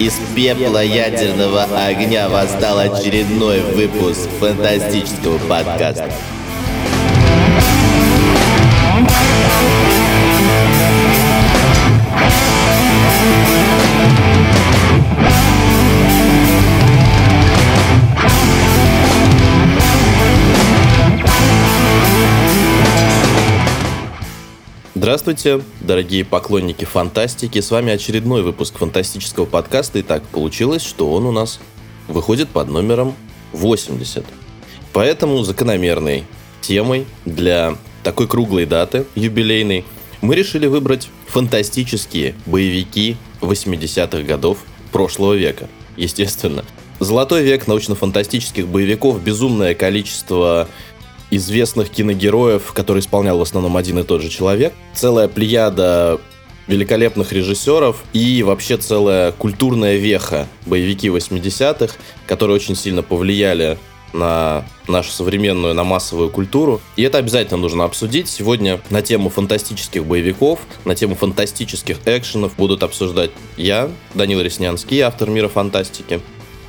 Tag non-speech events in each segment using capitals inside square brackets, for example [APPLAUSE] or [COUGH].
Из пепла ядерного огня восстал очередной выпуск фантастического подкаста. Здравствуйте, дорогие поклонники фантастики. С вами очередной выпуск фантастического подкаста. И так получилось, что он у нас выходит под номером 80. Поэтому закономерной темой для такой круглой даты, юбилейной, мы решили выбрать фантастические боевики 80-х годов прошлого века. Естественно. Золотой век научно-фантастических боевиков, безумное количество известных киногероев, которые исполнял в основном один и тот же человек. Целая плеяда великолепных режиссеров и вообще целая культурная веха боевики 80-х, которые очень сильно повлияли на нашу современную, на массовую культуру. И это обязательно нужно обсудить. Сегодня на тему фантастических боевиков, на тему фантастических экшенов будут обсуждать я, Данил Реснянский, автор мира фантастики.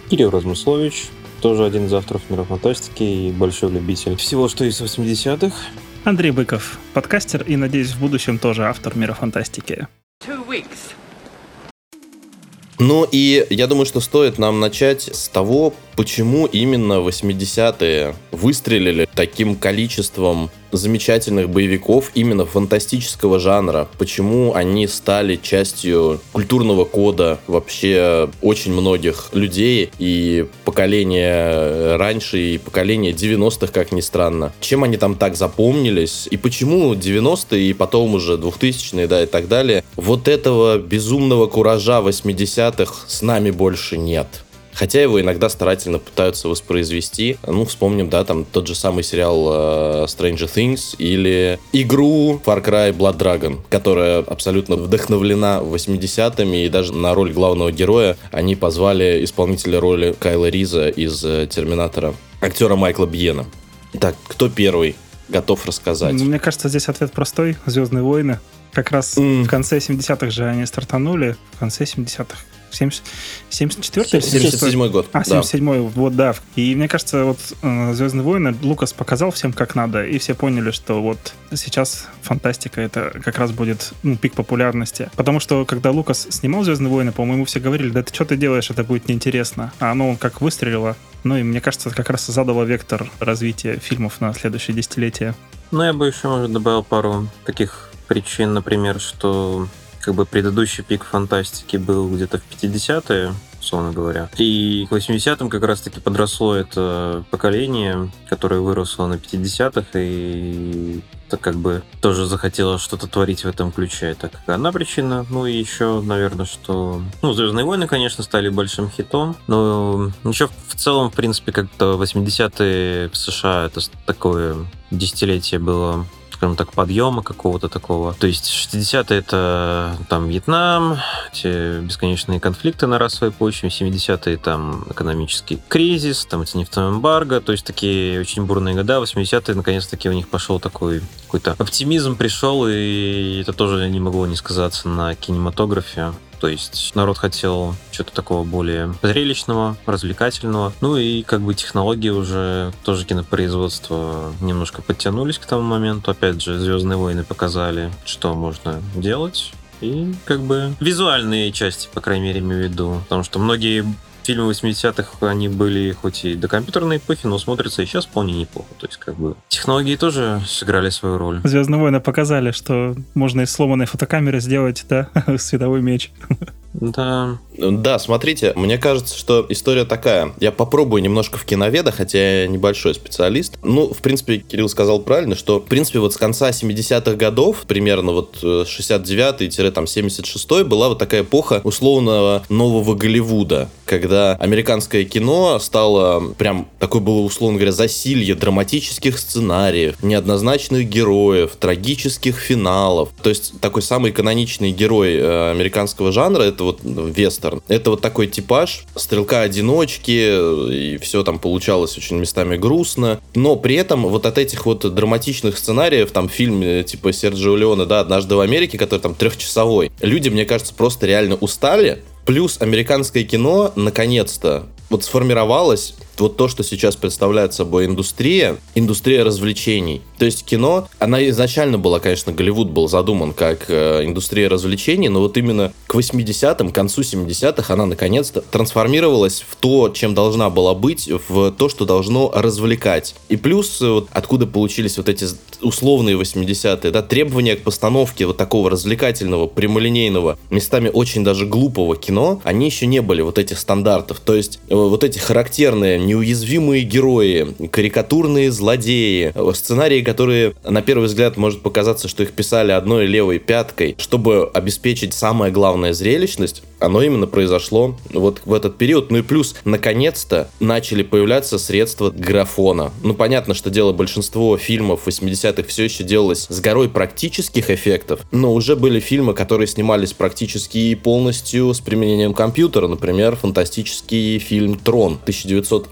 Кирилл Размыслович, тоже один из авторов мира фантастики и большой любитель всего, что из 80-х. Андрей Быков, подкастер и, надеюсь, в будущем тоже автор мира фантастики. Ну и я думаю, что стоит нам начать с того, почему именно 80-е выстрелили таким количеством замечательных боевиков именно фантастического жанра. Почему они стали частью культурного кода вообще очень многих людей и поколения раньше, и поколения 90-х, как ни странно. Чем они там так запомнились, и почему 90-е, и потом уже 2000-е, да, и так далее. Вот этого безумного куража 80-х с нами больше нет. Хотя его иногда старательно пытаются воспроизвести. Ну, вспомним, да, там тот же самый сериал э, Stranger Things или игру Far Cry Blood Dragon, которая абсолютно вдохновлена 80-ми, и даже на роль главного героя они позвали исполнителя роли Кайла Риза из э, Терминатора, актера Майкла Бьена. Так, кто первый готов рассказать? Мне кажется, здесь ответ простой. «Звездные войны». Как раз mm. в конце 70-х же они стартанули, в конце 70-х. 70, 74 77 год. А, 77 да. вот, да. И мне кажется, вот э, «Звездные войны» Лукас показал всем, как надо, и все поняли, что вот сейчас фантастика, это как раз будет ну, пик популярности. Потому что, когда Лукас снимал «Звездные войны», по-моему, все говорили, да ты что ты делаешь, это будет неинтересно. А оно как выстрелило. Ну и мне кажется, как раз задало вектор развития фильмов на следующее десятилетие. Ну, я бы еще, может, добавил пару таких причин, например, что как бы предыдущий пик фантастики был где-то в 50-е, условно говоря. И к 80-м как раз-таки подросло это поколение, которое выросло на 50-х, и это как бы тоже захотело что-то творить в этом ключе. Это как одна причина. Ну и еще, наверное, что... Ну, «Звездные войны», конечно, стали большим хитом, но еще в целом, в принципе, как-то 80-е в США это такое десятилетие было скажем так, подъема какого-то такого. То есть 60-е это там Вьетнам, те бесконечные конфликты на расовой почве, 70-е там экономический кризис, там эти нефтяное эмбарго, то есть такие очень бурные года, 80-е наконец-таки у них пошел такой какой-то оптимизм пришел, и это тоже не могло не сказаться на кинематографе. То есть народ хотел что-то такого более зрелищного, развлекательного. Ну и как бы технологии уже тоже кинопроизводство немножко подтянулись к тому моменту. Опять же, Звездные войны показали, что можно делать. И как бы визуальные части, по крайней мере, имею в виду. Потому что многие фильмы 80-х, они были хоть и до компьютерной эпохи, но смотрятся и сейчас вполне неплохо. То есть, как бы, технологии тоже сыграли свою роль. Звездные войны показали, что можно из сломанной фотокамеры сделать, да, [LAUGHS] световой меч. Да. Да, смотрите, мне кажется, что история такая. Я попробую немножко в киноведа, хотя я небольшой специалист. Ну, в принципе, Кирилл сказал правильно, что, в принципе, вот с конца 70-х годов, примерно вот 69-76 э, была вот такая эпоха условного нового Голливуда, когда американское кино стало прям, такое было, условно говоря, засилье драматических сценариев, неоднозначных героев, трагических финалов. То есть такой самый каноничный герой э, американского жанра, это вот вестерн. Это вот такой типаж стрелка-одиночки, и все там получалось очень местами грустно. Но при этом вот от этих вот драматичных сценариев, там фильм э, типа Серджио Леона, да, «Однажды в Америке», который там трехчасовой, люди, мне кажется, просто реально устали, Плюс американское кино наконец-то вот сформировалось вот то, что сейчас представляет собой индустрия, индустрия развлечений. То есть кино, она изначально была, конечно, Голливуд был задуман как э, индустрия развлечений, но вот именно к 80-м, к концу 70-х она наконец-то трансформировалась в то, чем должна была быть, в то, что должно развлекать. И плюс, э, вот, откуда получились вот эти условные 80-е, да, требования к постановке вот такого развлекательного, прямолинейного, местами очень даже глупого кино, они еще не были вот этих стандартов. То есть э, вот эти характерные неуязвимые герои, карикатурные злодеи, сценарии, которые на первый взгляд может показаться, что их писали одной левой пяткой, чтобы обеспечить самое главное зрелищность, оно именно произошло вот в этот период. Ну и плюс, наконец-то, начали появляться средства графона. Ну, понятно, что дело большинство фильмов 80-х все еще делалось с горой практических эффектов, но уже были фильмы, которые снимались практически полностью с применением компьютера. Например, фантастический фильм «Трон»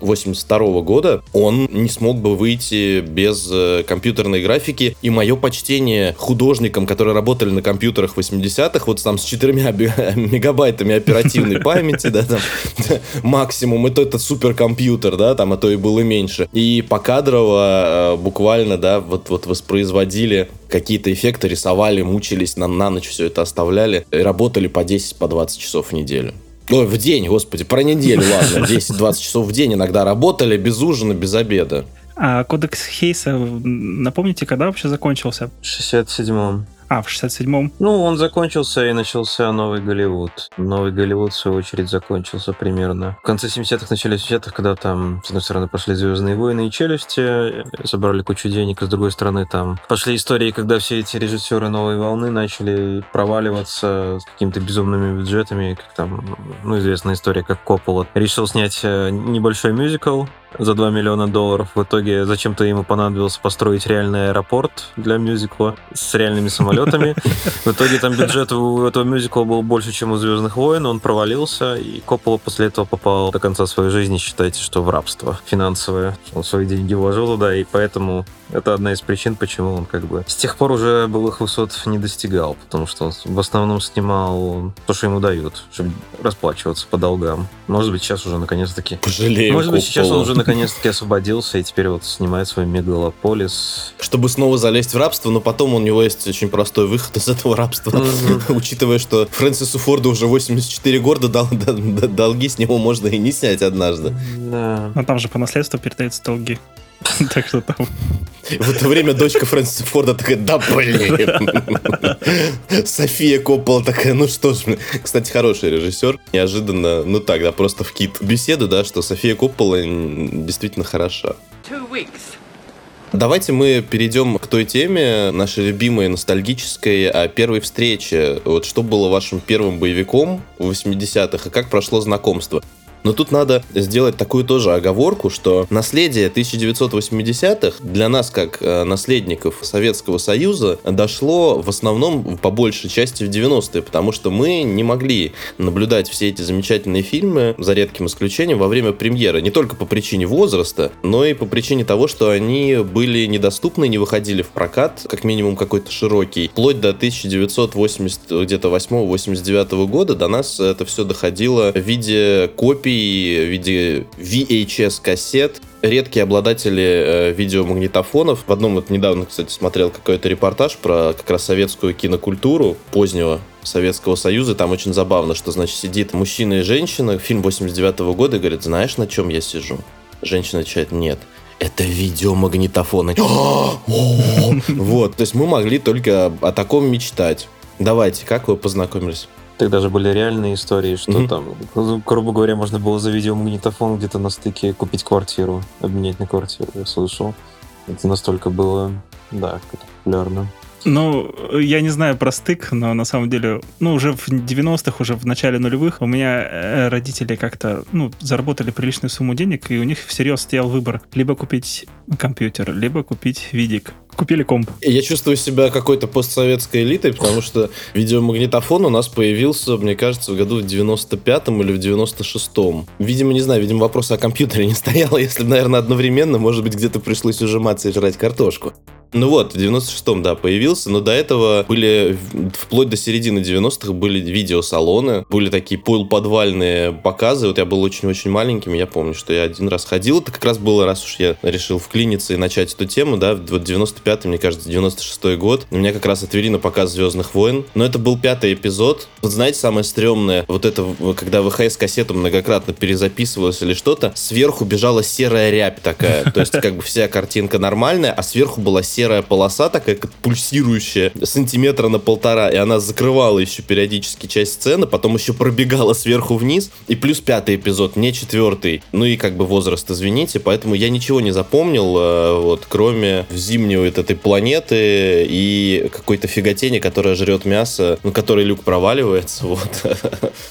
1982 года. Он не смог бы выйти без э, компьютерной графики. И мое почтение художникам, которые работали на компьютерах 80-х, вот там с четырьмя [LAUGHS] мегабайтами оперативной [LAUGHS] памяти, да, там, [LAUGHS] максимум, и то это суперкомпьютер, да, там, а то и было меньше. И покадрово э, буквально, да, вот, вот воспроизводили какие-то эффекты, рисовали, мучились, на, на ночь все это оставляли, и работали по 10, по 20 часов в неделю. Ой, в день, господи, про неделю, ладно, [LAUGHS] 10-20 часов в день иногда работали, без ужина, без обеда. А кодекс Хейса, напомните, когда вообще закончился? В 67-м. А, в 67-м? Ну, он закончился и начался Новый Голливуд. Новый Голливуд, в свою очередь, закончился примерно в конце 70-х, начале 70-х, когда там, с одной стороны, пошли «Звездные войны» и «Челюсти», собрали кучу денег, и с другой стороны, там пошли истории, когда все эти режиссеры новой волны начали проваливаться с какими-то безумными бюджетами, как там, ну, известная история, как Коппола решил снять э, небольшой мюзикл, за 2 миллиона долларов. В итоге зачем-то ему понадобилось построить реальный аэропорт для мюзикла с реальными самолетами. [LAUGHS] В итоге там бюджет у этого мюзикла был больше, чем у «Звездных войн», он провалился, и Коппола после этого попал до конца своей жизни, считайте, что в рабство финансовое. Он свои деньги вложил туда, и поэтому это одна из причин, почему он как бы с тех пор уже былых высот не достигал, потому что он в основном снимал то, что ему дают, чтобы расплачиваться по долгам. Может быть, сейчас уже наконец-таки... Пожалеем Может быть, сейчас он уже наконец-таки освободился и теперь вот снимает свой мегалополис. Чтобы снова залезть в рабство, но потом у него есть очень простой выход из этого рабства. [LAUGHS] Учитывая, что Фрэнсису Форду уже 84 года, [LAUGHS] долги с него можно и не снять однажды. Да. Но там же по наследству передаются долги. [LAUGHS] Так что там... В это время дочка Фрэнсиса Форда такая, да блин. [LAUGHS] София Коппола такая, ну что ж. Кстати, хороший режиссер. Неожиданно, ну так, да, просто в кит беседу, да, что София Коппола действительно хороша. Давайте мы перейдем к той теме, нашей любимой, ностальгической, о первой встрече. Вот что было вашим первым боевиком в 80-х и как прошло знакомство? Но тут надо сделать такую тоже оговорку, что наследие 1980-х для нас, как э, наследников Советского Союза, дошло в основном по большей части в 90-е, потому что мы не могли наблюдать все эти замечательные фильмы, за редким исключением, во время премьеры. Не только по причине возраста, но и по причине того, что они были недоступны, не выходили в прокат, как минимум какой-то широкий. Вплоть до 1980 где-то 8-89 года до нас это все доходило в виде копий копий в виде VHS-кассет, редкие обладатели э, видеомагнитофонов. В одном вот недавно, кстати, смотрел какой-то репортаж про как раз советскую кинокультуру позднего Советского Союза. Там очень забавно, что, значит, сидит мужчина и женщина, фильм 89 -го года, и говорит, знаешь, на чем я сижу? Женщина отвечает, нет. Это видеомагнитофоны. [GASPS] Вот, то есть мы могли только о таком мечтать. Давайте, как вы познакомились? Тогда же были реальные истории, что mm-hmm. там, ну, грубо говоря, можно было за видеомагнитофон где-то на стыке купить квартиру, обменять на квартиру, я слышал. Это настолько было, да, популярно. Ну, я не знаю про стык, но на самом деле, ну, уже в 90-х, уже в начале нулевых у меня э, родители как-то, ну, заработали приличную сумму денег, и у них всерьез стоял выбор либо купить компьютер, либо купить видик. Купили комп. Я чувствую себя какой-то постсоветской элитой, потому что видеомагнитофон у нас появился, мне кажется, в году в 95-м или в 96-м. Видимо, не знаю, видимо, вопрос о компьютере не стоял, если бы, наверное, одновременно, может быть, где-то пришлось ужиматься и жрать картошку. Ну вот, в 96-м, да, появился, но до этого были, вплоть до середины 90-х были видеосалоны, были такие полуподвальные показы, вот я был очень-очень маленьким, я помню, что я один раз ходил, это как раз было, раз уж я решил вклиниться и начать эту тему, да, в 95-й, мне кажется, 96-й год, меня как раз отвели на показ «Звездных войн», но это был пятый эпизод, вот знаете, самое стрёмное, вот это, когда ВХС-кассету многократно перезаписывалось или что-то, сверху бежала серая рябь такая, то есть как бы вся картинка нормальная, а сверху была серая серая полоса, такая как пульсирующая, сантиметра на полтора, и она закрывала еще периодически часть сцены, потом еще пробегала сверху вниз, и плюс пятый эпизод, не четвертый. Ну и как бы возраст, извините, поэтому я ничего не запомнил, э, вот, кроме зимнего этой планеты и какой-то фиготени, которая жрет мясо, ну, который люк проваливается, [LAUGHS] вот.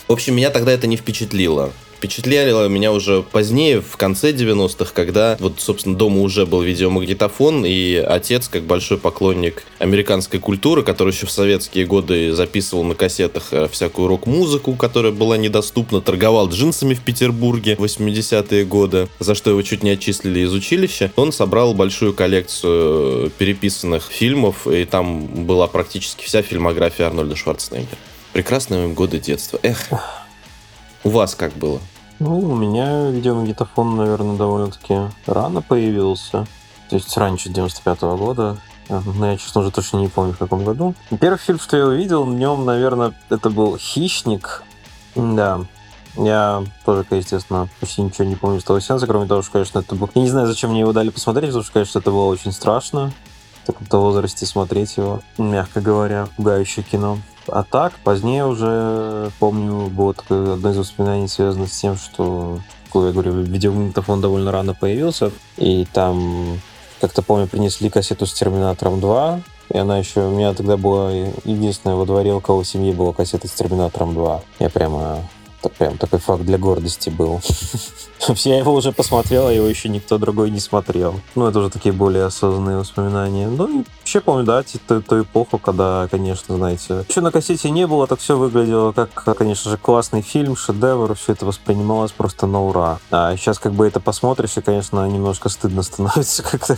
В общем, меня тогда это не впечатлило впечатляло меня уже позднее, в конце 90-х, когда вот, собственно, дома уже был видеомагнитофон, и отец, как большой поклонник американской культуры, который еще в советские годы записывал на кассетах э, всякую рок-музыку, которая была недоступна, торговал джинсами в Петербурге в 80-е годы, за что его чуть не отчислили из училища, он собрал большую коллекцию переписанных фильмов, и там была практически вся фильмография Арнольда Шварценеггера. Прекрасные годы детства. Эх. У вас как было? Ну, у меня видеомагнитофон, наверное, довольно-таки рано появился. То есть раньше 95 -го года. Но я, честно, уже точно не помню, в каком году. Первый фильм, что я увидел, в нем, наверное, это был «Хищник». Да, я тоже, естественно, почти ничего не помню с того сеанса, кроме того, что, конечно, это был... Я не знаю, зачем мне его дали посмотреть, потому что, конечно, это было очень страшно в таком-то возрасте смотреть его, мягко говоря, пугающее кино. А так, позднее уже, помню, такое одно из воспоминаний связано с тем, что, как я говорю, видеомагнитофон довольно рано появился, и там, как-то помню, принесли кассету с Терминатором 2, и она еще, у меня тогда была единственная во дворе, у кого в семье была кассета с Терминатором 2. Я прямо прям такой факт для гордости был. [LAUGHS] [LAUGHS] Я его уже посмотрел, а его еще никто другой не смотрел. Ну, это уже такие более осознанные воспоминания. Ну, и вообще помню, да, ту, ту эпоху, когда, конечно, знаете, еще на кассете не было, так все выглядело как, конечно же, классный фильм, шедевр, все это воспринималось просто на ура. А сейчас как бы это посмотришь, и, конечно, немножко стыдно [LAUGHS] становится, как-то,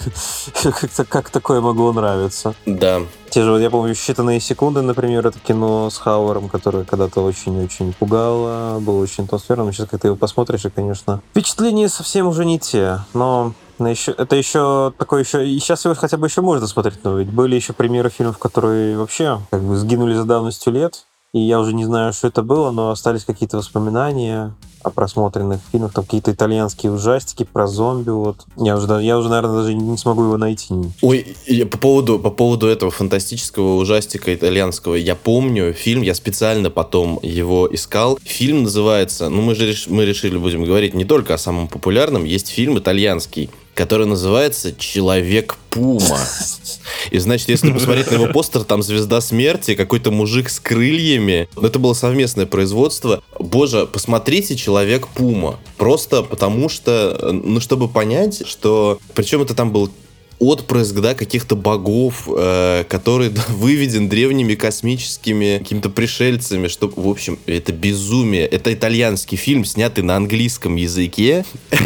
как-то, как такое могло нравиться. Да, те же, вот я помню, «Считанные секунды», например, это кино с Хауэром, которое когда-то очень-очень пугало, было очень атмосферным. Сейчас, когда ты его посмотришь, и, конечно, впечатления совсем уже не те. Но еще, это еще такое еще... И сейчас его хотя бы еще можно смотреть, но ведь были еще примеры фильмов, которые вообще как бы сгинули за давностью лет. И я уже не знаю, что это было, но остались какие-то воспоминания о просмотренных фильмах, там какие-то итальянские ужастики про зомби, вот. Я уже, я уже, наверное, даже не смогу его найти. Ой, я по поводу, по поводу этого фантастического ужастика итальянского, я помню фильм, я специально потом его искал. Фильм называется, ну мы же реш, мы решили, будем говорить не только о самом популярном, есть фильм итальянский, который называется «Человек-пума». И значит, если посмотреть на его постер, там звезда смерти, какой-то мужик с крыльями. Это было совместное производство. Боже, посмотрите «Человек-пума». Просто потому что, ну, чтобы понять, что... Причем это там был отпрыск, да, каких-то богов, э, который [LAUGHS] выведен древними космическими какими-то пришельцами, что, в общем, это безумие. Это итальянский фильм, снятый на английском языке. [LAUGHS]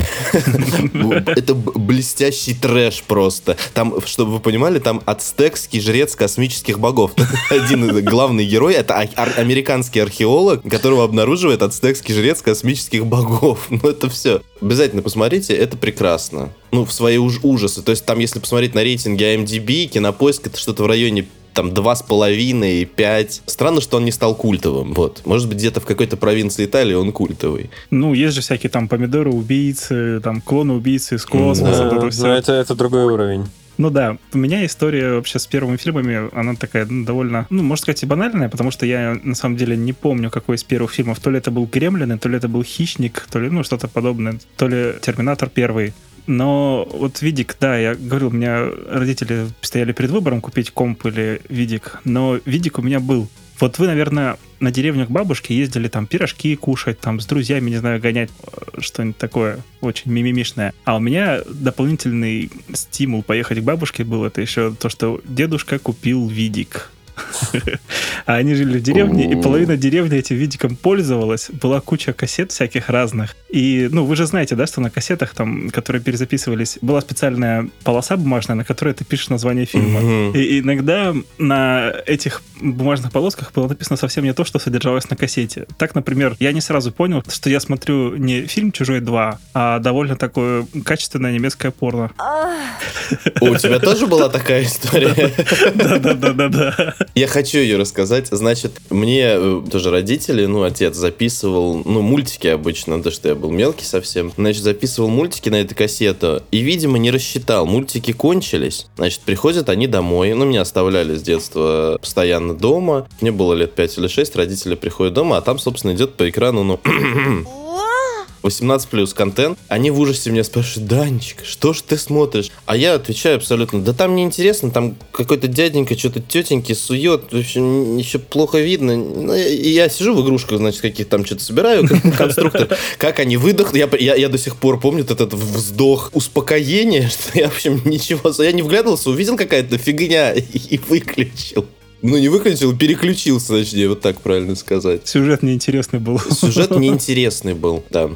Это блестящий трэш просто. Там, чтобы вы понимали, там ацтекский жрец космических богов. [LAUGHS] Один главный герой, это американский археолог, которого обнаруживает ацтекский жрец космических богов. Ну, это все. Обязательно посмотрите, это прекрасно. Ну, в свои уж ужасы. То есть там, если посмотреть на рейтинги IMDb, Кинопоиск, это что-то в районе там два с половиной, пять. Странно, что он не стал культовым. Вот. Может быть, где-то в какой-то провинции Италии он культовый. Ну, есть же всякие там помидоры убийцы, там клоны убийцы из космоса. Да, это, все. это, это другой уровень. Ну да, у меня история вообще с первыми фильмами, она такая ну, довольно, ну, можно сказать, и банальная, потому что я на самом деле не помню, какой из первых фильмов. То ли это был Кремлин, то ли это был Хищник, то ли, ну, что-то подобное, то ли Терминатор первый. Но вот видик, да, я говорил, у меня родители стояли перед выбором купить комп или видик, но видик у меня был. Вот вы, наверное, на деревню к бабушке ездили там пирожки кушать, там с друзьями, не знаю, гонять, э, что-нибудь такое очень мимимишное. А у меня дополнительный стимул поехать к бабушке был это еще то, что дедушка купил видик. [LAUGHS] А они жили в деревне, и половина деревни этим видиком пользовалась. Была куча кассет всяких разных. И, ну, вы же знаете, да, что на кассетах, там, которые перезаписывались, была специальная полоса бумажная, на которой ты пишешь название фильма. И иногда на этих бумажных полосках было написано совсем не то, что содержалось на кассете. Так, например, я не сразу понял, что я смотрю не фильм «Чужой 2», а довольно такое качественное немецкое порно. У тебя тоже была такая история? [LAUGHS] Да-да-да-да-да. Я хочу ее рассказать. Значит, мне э, тоже родители, ну, отец записывал, ну, мультики обычно, то, что я был мелкий совсем. Значит, записывал мультики на эту кассету и, видимо, не рассчитал. Мультики кончились. Значит, приходят они домой. Ну, меня оставляли с детства постоянно дома. Мне было лет 5 или 6, родители приходят дома, а там, собственно, идет по экрану, ну, [CLEARS THROAT] 18 плюс контент, они в ужасе меня спрашивают, Данечка, что ж ты смотришь? А я отвечаю абсолютно, да там неинтересно, там какой-то дяденька что-то тетеньки сует, в общем, еще плохо видно. Ну, и я сижу в игрушках, значит, каких там что-то собираю, как [LAUGHS] конструктор, как они выдохнули, я, я, я до сих пор помню этот вздох успокоения, [LAUGHS] что я, в общем, ничего, я не вглядывался, увидел какая-то фигня и выключил. Ну, не выключил, переключился, точнее, вот так правильно сказать. Сюжет неинтересный был. Сюжет [LAUGHS] неинтересный был, да.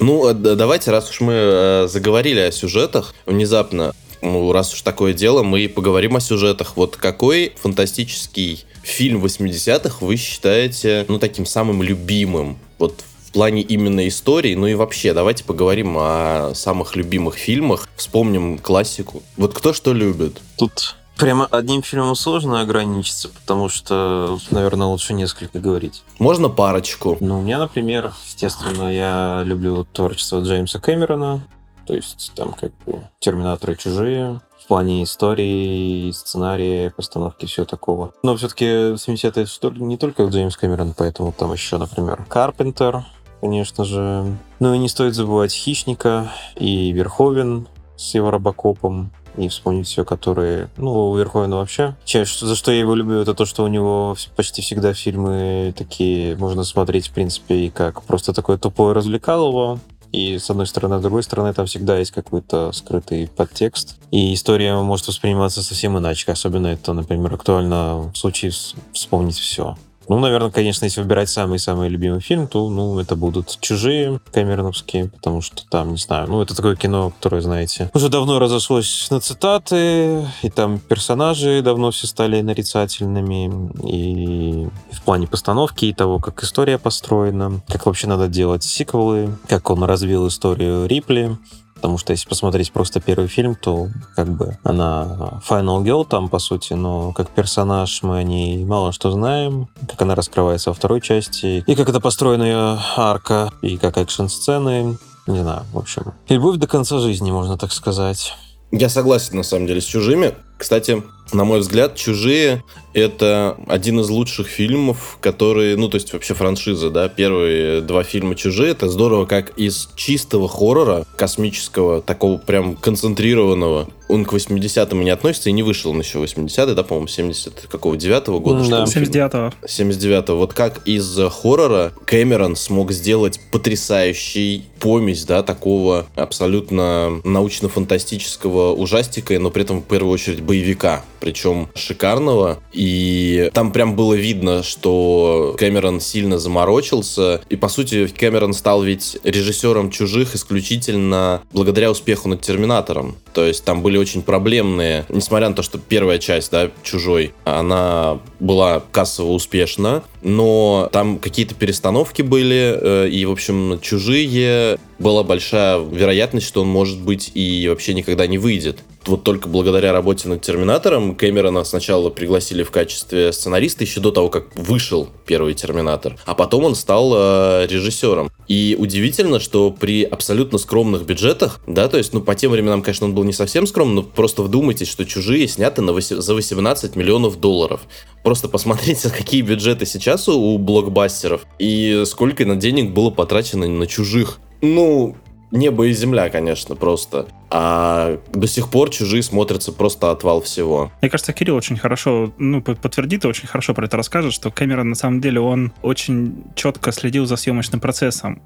Ну, э, давайте, раз уж мы э, заговорили о сюжетах, внезапно, ну, раз уж такое дело, мы поговорим о сюжетах. Вот какой фантастический фильм 80-х вы считаете, ну, таким самым любимым? Вот в плане именно истории, ну и вообще, давайте поговорим о самых любимых фильмах, вспомним классику. Вот кто что любит? Тут Прямо одним фильмом сложно ограничиться, потому что, наверное, лучше несколько говорить. Можно парочку? Ну, у меня, например, естественно, я люблю творчество Джеймса Кэмерона, то есть там как бы «Терминаторы чужие», в плане истории, сценария, постановки, все такого. Но все-таки 70-е не только Джеймс Кэмерон, поэтому там еще, например, Карпентер, конечно же. Ну и не стоит забывать «Хищника» и «Верховен» с его Робокопом и вспомнить все, которые... Ну, у Верховена вообще. Чаще, за что я его люблю, это то, что у него почти всегда фильмы такие можно смотреть, в принципе, и как просто такое тупое развлекалово, и с одной стороны, с другой стороны, там всегда есть какой-то скрытый подтекст. И история может восприниматься совсем иначе. Особенно это, например, актуально в случае вспомнить все. Ну, наверное, конечно, если выбирать самый-самый любимый фильм, то, ну, это будут «Чужие» камероновские, потому что там, не знаю, ну, это такое кино, которое, знаете, уже давно разошлось на цитаты, и там персонажи давно все стали нарицательными, и в плане постановки, и того, как история построена, как вообще надо делать сиквелы, как он развил историю Рипли, Потому что если посмотреть просто первый фильм, то как бы она Final Girl там, по сути, но как персонаж мы о ней мало что знаем, как она раскрывается во второй части, и как это построена ее арка, и как экшн-сцены, не знаю, в общем. Любовь до конца жизни, можно так сказать. Я согласен, на самом деле, с «Чужими». Кстати, на мой взгляд, «Чужие» — это один из лучших фильмов, которые... Ну, то есть вообще франшиза, да? Первые два фильма «Чужие» — это здорово, как из чистого хоррора, космического, такого прям концентрированного, он к 80-м не относится и не вышел он еще 80-й, да, по-моему, 70 какого 9-го года? Да, 79-го. 79-го. Вот как из хоррора Кэмерон смог сделать потрясающий помесь, да, такого абсолютно научно-фантастического ужастика, но при этом в первую очередь боевика причем шикарного. И там прям было видно, что Кэмерон сильно заморочился. И, по сути, Кэмерон стал ведь режиссером «Чужих» исключительно благодаря успеху над «Терминатором». То есть там были очень проблемные, несмотря на то, что первая часть, да, «Чужой», она была кассово успешна, но там какие-то перестановки были, э, и, в общем, «Чужие» была большая вероятность, что он, может быть, и вообще никогда не выйдет вот только благодаря работе над Терминатором Кэмерона сначала пригласили в качестве сценариста еще до того, как вышел первый Терминатор, а потом он стал э, режиссером. И удивительно, что при абсолютно скромных бюджетах, да, то есть, ну, по тем временам, конечно, он был не совсем скромным, но просто вдумайтесь, что «Чужие» сняты на 8, за 18 миллионов долларов. Просто посмотрите, [LAUGHS] какие бюджеты сейчас у, у блокбастеров и сколько на денег было потрачено на «Чужих». Ну, небо и земля, конечно, просто. А до сих пор чужие смотрятся просто отвал всего. Мне кажется, Кирилл очень хорошо, ну, подтвердит и очень хорошо про это расскажет, что Кэмерон, на самом деле, он очень четко следил за съемочным процессом.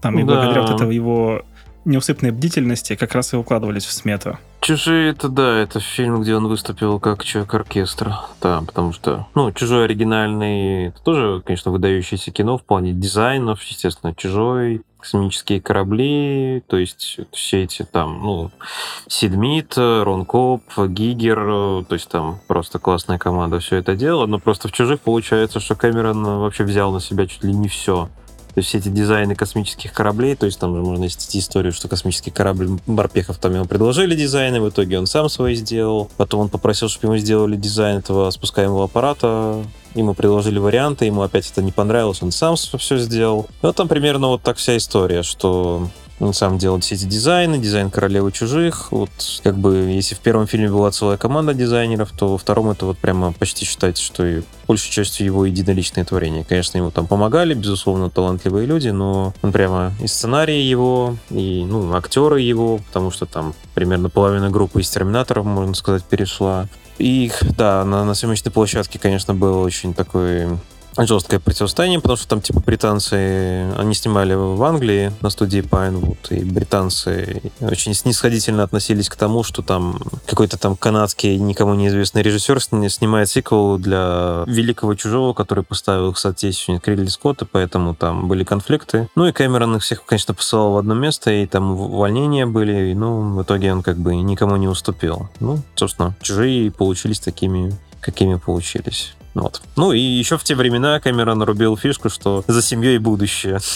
Там, и да. благодаря вот этого его неусыпной бедительности как раз и укладывались в смету. Чужие, это да, это фильм, где он выступил как человек оркестра. Да, потому что, ну, Чужой оригинальный, это тоже, конечно, выдающееся кино в плане дизайнов, естественно, Чужой, космические корабли, то есть все эти там, ну, Сидмит, Рон Коп, Гигер, то есть там просто классная команда все это делала, но просто в «Чужих» получается, что Кэмерон вообще взял на себя чуть ли не все. То есть эти дизайны космических кораблей, то есть там же можно нести историю, что космический корабль Барпехов там ему предложили дизайны, в итоге он сам свой сделал. Потом он попросил, чтобы ему сделали дизайн этого спускаемого аппарата, ему предложили варианты, ему опять это не понравилось, он сам все сделал. Ну, там примерно вот так вся история, что он сам делал все эти дизайны, дизайн королевы чужих. Вот как бы, если в первом фильме была целая команда дизайнеров, то во втором это вот прямо почти считается, что и большей частью его единоличное творение. Конечно, ему там помогали, безусловно, талантливые люди, но он прямо и сценарий его, и, ну, актеры его, потому что там примерно половина группы из Терминаторов, можно сказать, перешла. И, да, на, на съемочной площадке, конечно, был очень такой жесткое противостояние, потому что там, типа, британцы, они снимали в Англии на студии Pinewood, и британцы очень снисходительно относились к тому, что там какой-то там канадский, никому неизвестный режиссер снимает сиквел для Великого Чужого, который поставил их соотечественник Ридли Скотта, поэтому там были конфликты. Ну и Кэмерон их всех, конечно, посылал в одно место, и там увольнения были, и, ну, в итоге он как бы никому не уступил. Ну, собственно, Чужие получились такими, какими получились. Вот. Ну и еще в те времена Кэмерон рубил фишку, что за семьей будущее. [LAUGHS]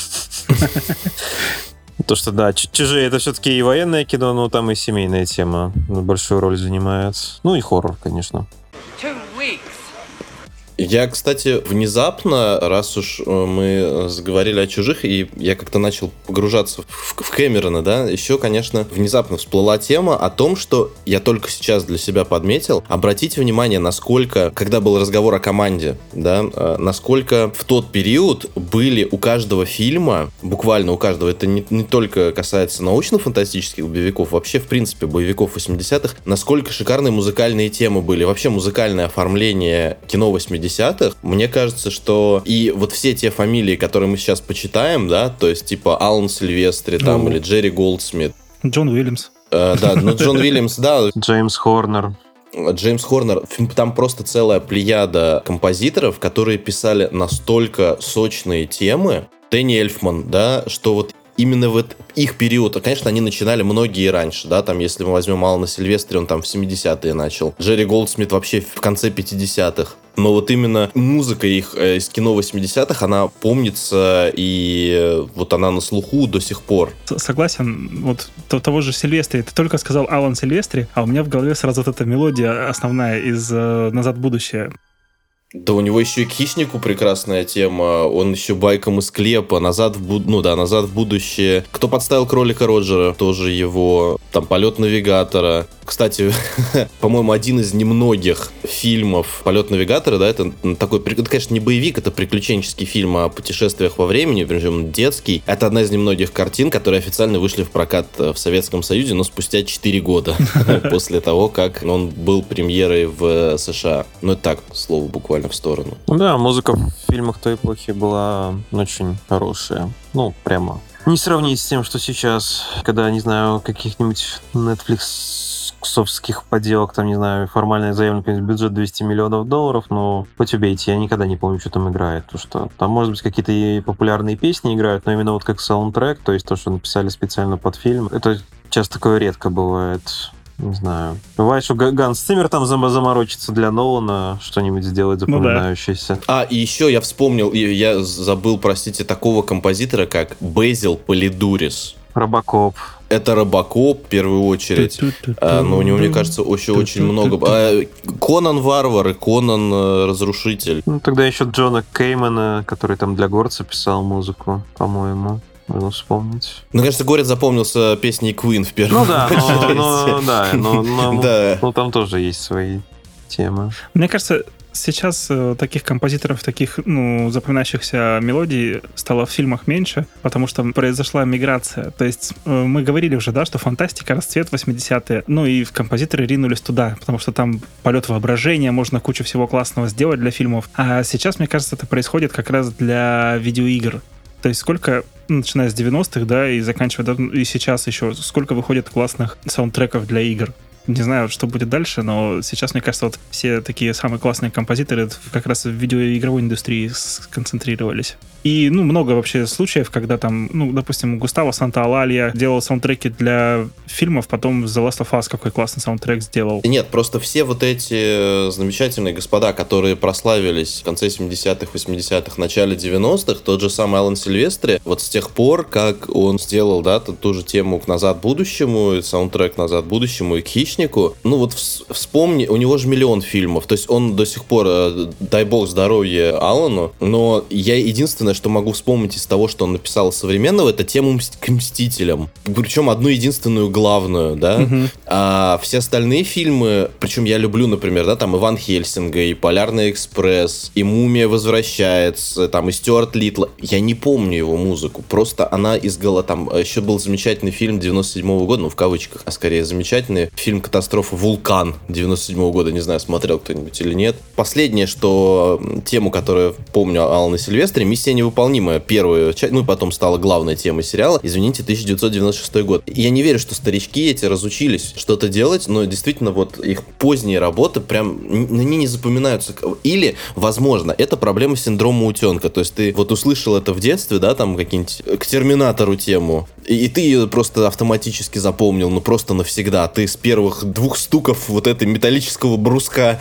То, что да, чужие это все-таки и военное кино, но там и семейная тема большую роль занимает. Ну и хоррор, конечно. Я, кстати, внезапно, раз уж э, мы заговорили о чужих, и я как-то начал погружаться в, в Кэмерона, да, еще, конечно, внезапно всплыла тема о том, что я только сейчас для себя подметил. Обратите внимание, насколько, когда был разговор о команде, да, э, насколько в тот период были у каждого фильма, буквально у каждого, это не, не только касается научно-фантастических боевиков, вообще, в принципе, боевиков 80-х, насколько шикарные музыкальные темы были, вообще музыкальное оформление кино 80 80-х, мне кажется, что и вот все те фамилии, которые мы сейчас почитаем, да, то есть типа Алан Сильвестри там, ну. или Джерри Голдсмит. Джон Уильямс. Э, да, ну Джон Уильямс, да. Джеймс Хорнер. Джеймс Хорнер, там просто целая плеяда композиторов, которые писали настолько сочные темы. Дэнни Эльфман, да, что вот именно вот их период, а, конечно, они начинали многие раньше, да, там, если мы возьмем Алана Сильвестри, он там в 70-е начал. Джерри Голдсмит вообще в конце 50-х. Но вот именно музыка их э, из кино 80-х, она помнится, и э, вот она на слуху до сих пор. Согласен. Вот того же Сильвестри. Ты только сказал Алан Сильвестри, а у меня в голове сразу вот эта мелодия основная из э, «Назад в будущее». Да у него еще и к хищнику прекрасная тема. Он еще байком из клепа. Назад в буд... Ну да, назад в будущее. Кто подставил кролика Роджера? Тоже его. Там полет навигатора. Кстати, [LAUGHS] по-моему, один из немногих фильмов «Полет навигатора», да, это такой, это, конечно, не боевик, это приключенческий фильм о путешествиях во времени, причем детский. Это одна из немногих картин, которые официально вышли в прокат э, в Советском Союзе, но спустя 4 года [LAUGHS] после того, как он был премьерой в США. Ну, это так, слово буквально в сторону. Да, музыка в фильмах той эпохи была очень хорошая. Ну, прямо не сравнить с тем, что сейчас, когда, не знаю, каких-нибудь Netflix софтских поделок, там, не знаю, формально заявлен бюджет 200 миллионов долларов, но хоть убейте, я никогда не помню, что там играет. То, что там, может быть, какие-то популярные песни играют, но именно вот как саундтрек, то есть то, что написали специально под фильм, это часто такое редко бывает. Не знаю. Бывает, что Ганс Циммер там заморочится для Нолана, что-нибудь сделать запоминающееся. Ну, да. А, и еще я вспомнил, я забыл, простите, такого композитора, как Безил Полидурис. Робокоп. Это Робокоп в первую очередь. А, но у него, мне кажется, еще очень много. А, Конан Варвар и Конан э, Разрушитель. Ну, тогда еще Джона Кеймана, который там для Горца писал музыку, по-моему. Можно вспомнить. Ну, конечно, Горец запомнился песней Queen в первую Ну да, но, [LAUGHS] но, да, но, но, [LAUGHS] да. но там тоже есть свои темы. Мне кажется, Сейчас э, таких композиторов, таких ну, запоминающихся мелодий стало в фильмах меньше, потому что произошла миграция. То есть э, мы говорили уже, да, что фантастика, расцвет 80-е, ну и композиторы ринулись туда, потому что там полет воображения, можно кучу всего классного сделать для фильмов. А сейчас, мне кажется, это происходит как раз для видеоигр. То есть сколько, начиная с 90-х, да, и заканчивая, и сейчас еще, сколько выходит классных саундтреков для игр. Не знаю, что будет дальше, но сейчас, мне кажется, вот все такие самые классные композиторы как раз в видеоигровой индустрии сконцентрировались. И, ну, много вообще случаев, когда там, ну, допустим, Густаво Санта-Алалья делал саундтреки для фильмов, потом The Last of Us какой классный саундтрек сделал. Нет, просто все вот эти замечательные господа, которые прославились в конце 70-х, 80-х, начале 90-х, тот же самый Алан Сильвестри, вот с тех пор, как он сделал, да, ту же тему к «Назад будущему», саундтрек «Назад будущему» и к «Хищнику», ну вот вспомни, у него же миллион фильмов, то есть он до сих пор, э, дай бог здоровья Алану, но я единственное, что могу вспомнить из того, что он написал современного, это тему к Мстителям. Причем одну единственную главную, да. Угу. А все остальные фильмы, причем я люблю, например, да, там Иван Хельсинга, и Полярный экспресс, и Мумия возвращается, там и Стюарт Литл. Я не помню его музыку, просто она из там еще был замечательный фильм 97 -го года, ну в кавычках, а скорее замечательный фильм катастрофа Вулкан 97 -го года, не знаю, смотрел кто-нибудь или нет. Последнее, что тему, которую помню Алана Сильвестре, миссия не невыполнимая первая часть, ну и потом стала главной темой сериала, извините, 1996 год. Я не верю, что старички эти разучились что-то делать, но действительно вот их поздние работы прям, они не запоминаются. Или, возможно, это проблема синдрома утенка, то есть ты вот услышал это в детстве, да, там какие-нибудь к Терминатору тему, и, ты ее просто автоматически запомнил, ну просто навсегда. Ты с первых двух стуков вот этой металлического бруска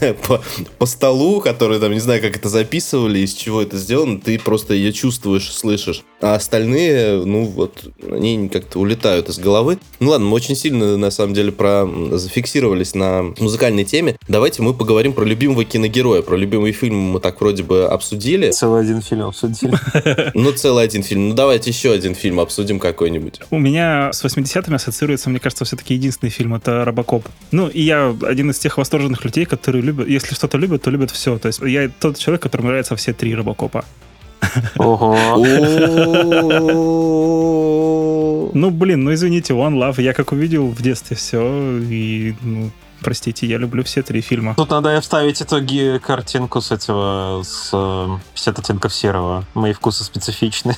[LAUGHS] по, по столу, который там, не знаю, как это записывали, из чего это сделано, ты просто ее чувствуешь, слышишь. А остальные, ну вот, они как-то улетают из головы. Ну ладно, мы очень сильно, на самом деле, про зафиксировались на музыкальной теме. Давайте мы поговорим про любимого киногероя. Про любимый фильм мы так вроде бы обсудили. Целый один фильм обсудили. [LAUGHS] Ну, целый один фильм. Ну, давайте еще один фильм обсудим какой-нибудь. У меня с 80-ми ассоциируется, мне кажется, все-таки единственный фильм — это «Робокоп». Ну, и я один из тех восторженных людей, которые любят, если что-то любят, то любят все. То есть я тот человек, которому нравятся все три «Робокопа». Ого. Ну, блин, ну извините, One Love. Я как увидел в детстве все, и, ну, простите, я люблю все три фильма. Тут надо вставить итоги картинку с этого, с 50 оттенков серого. Мои вкусы специфичны.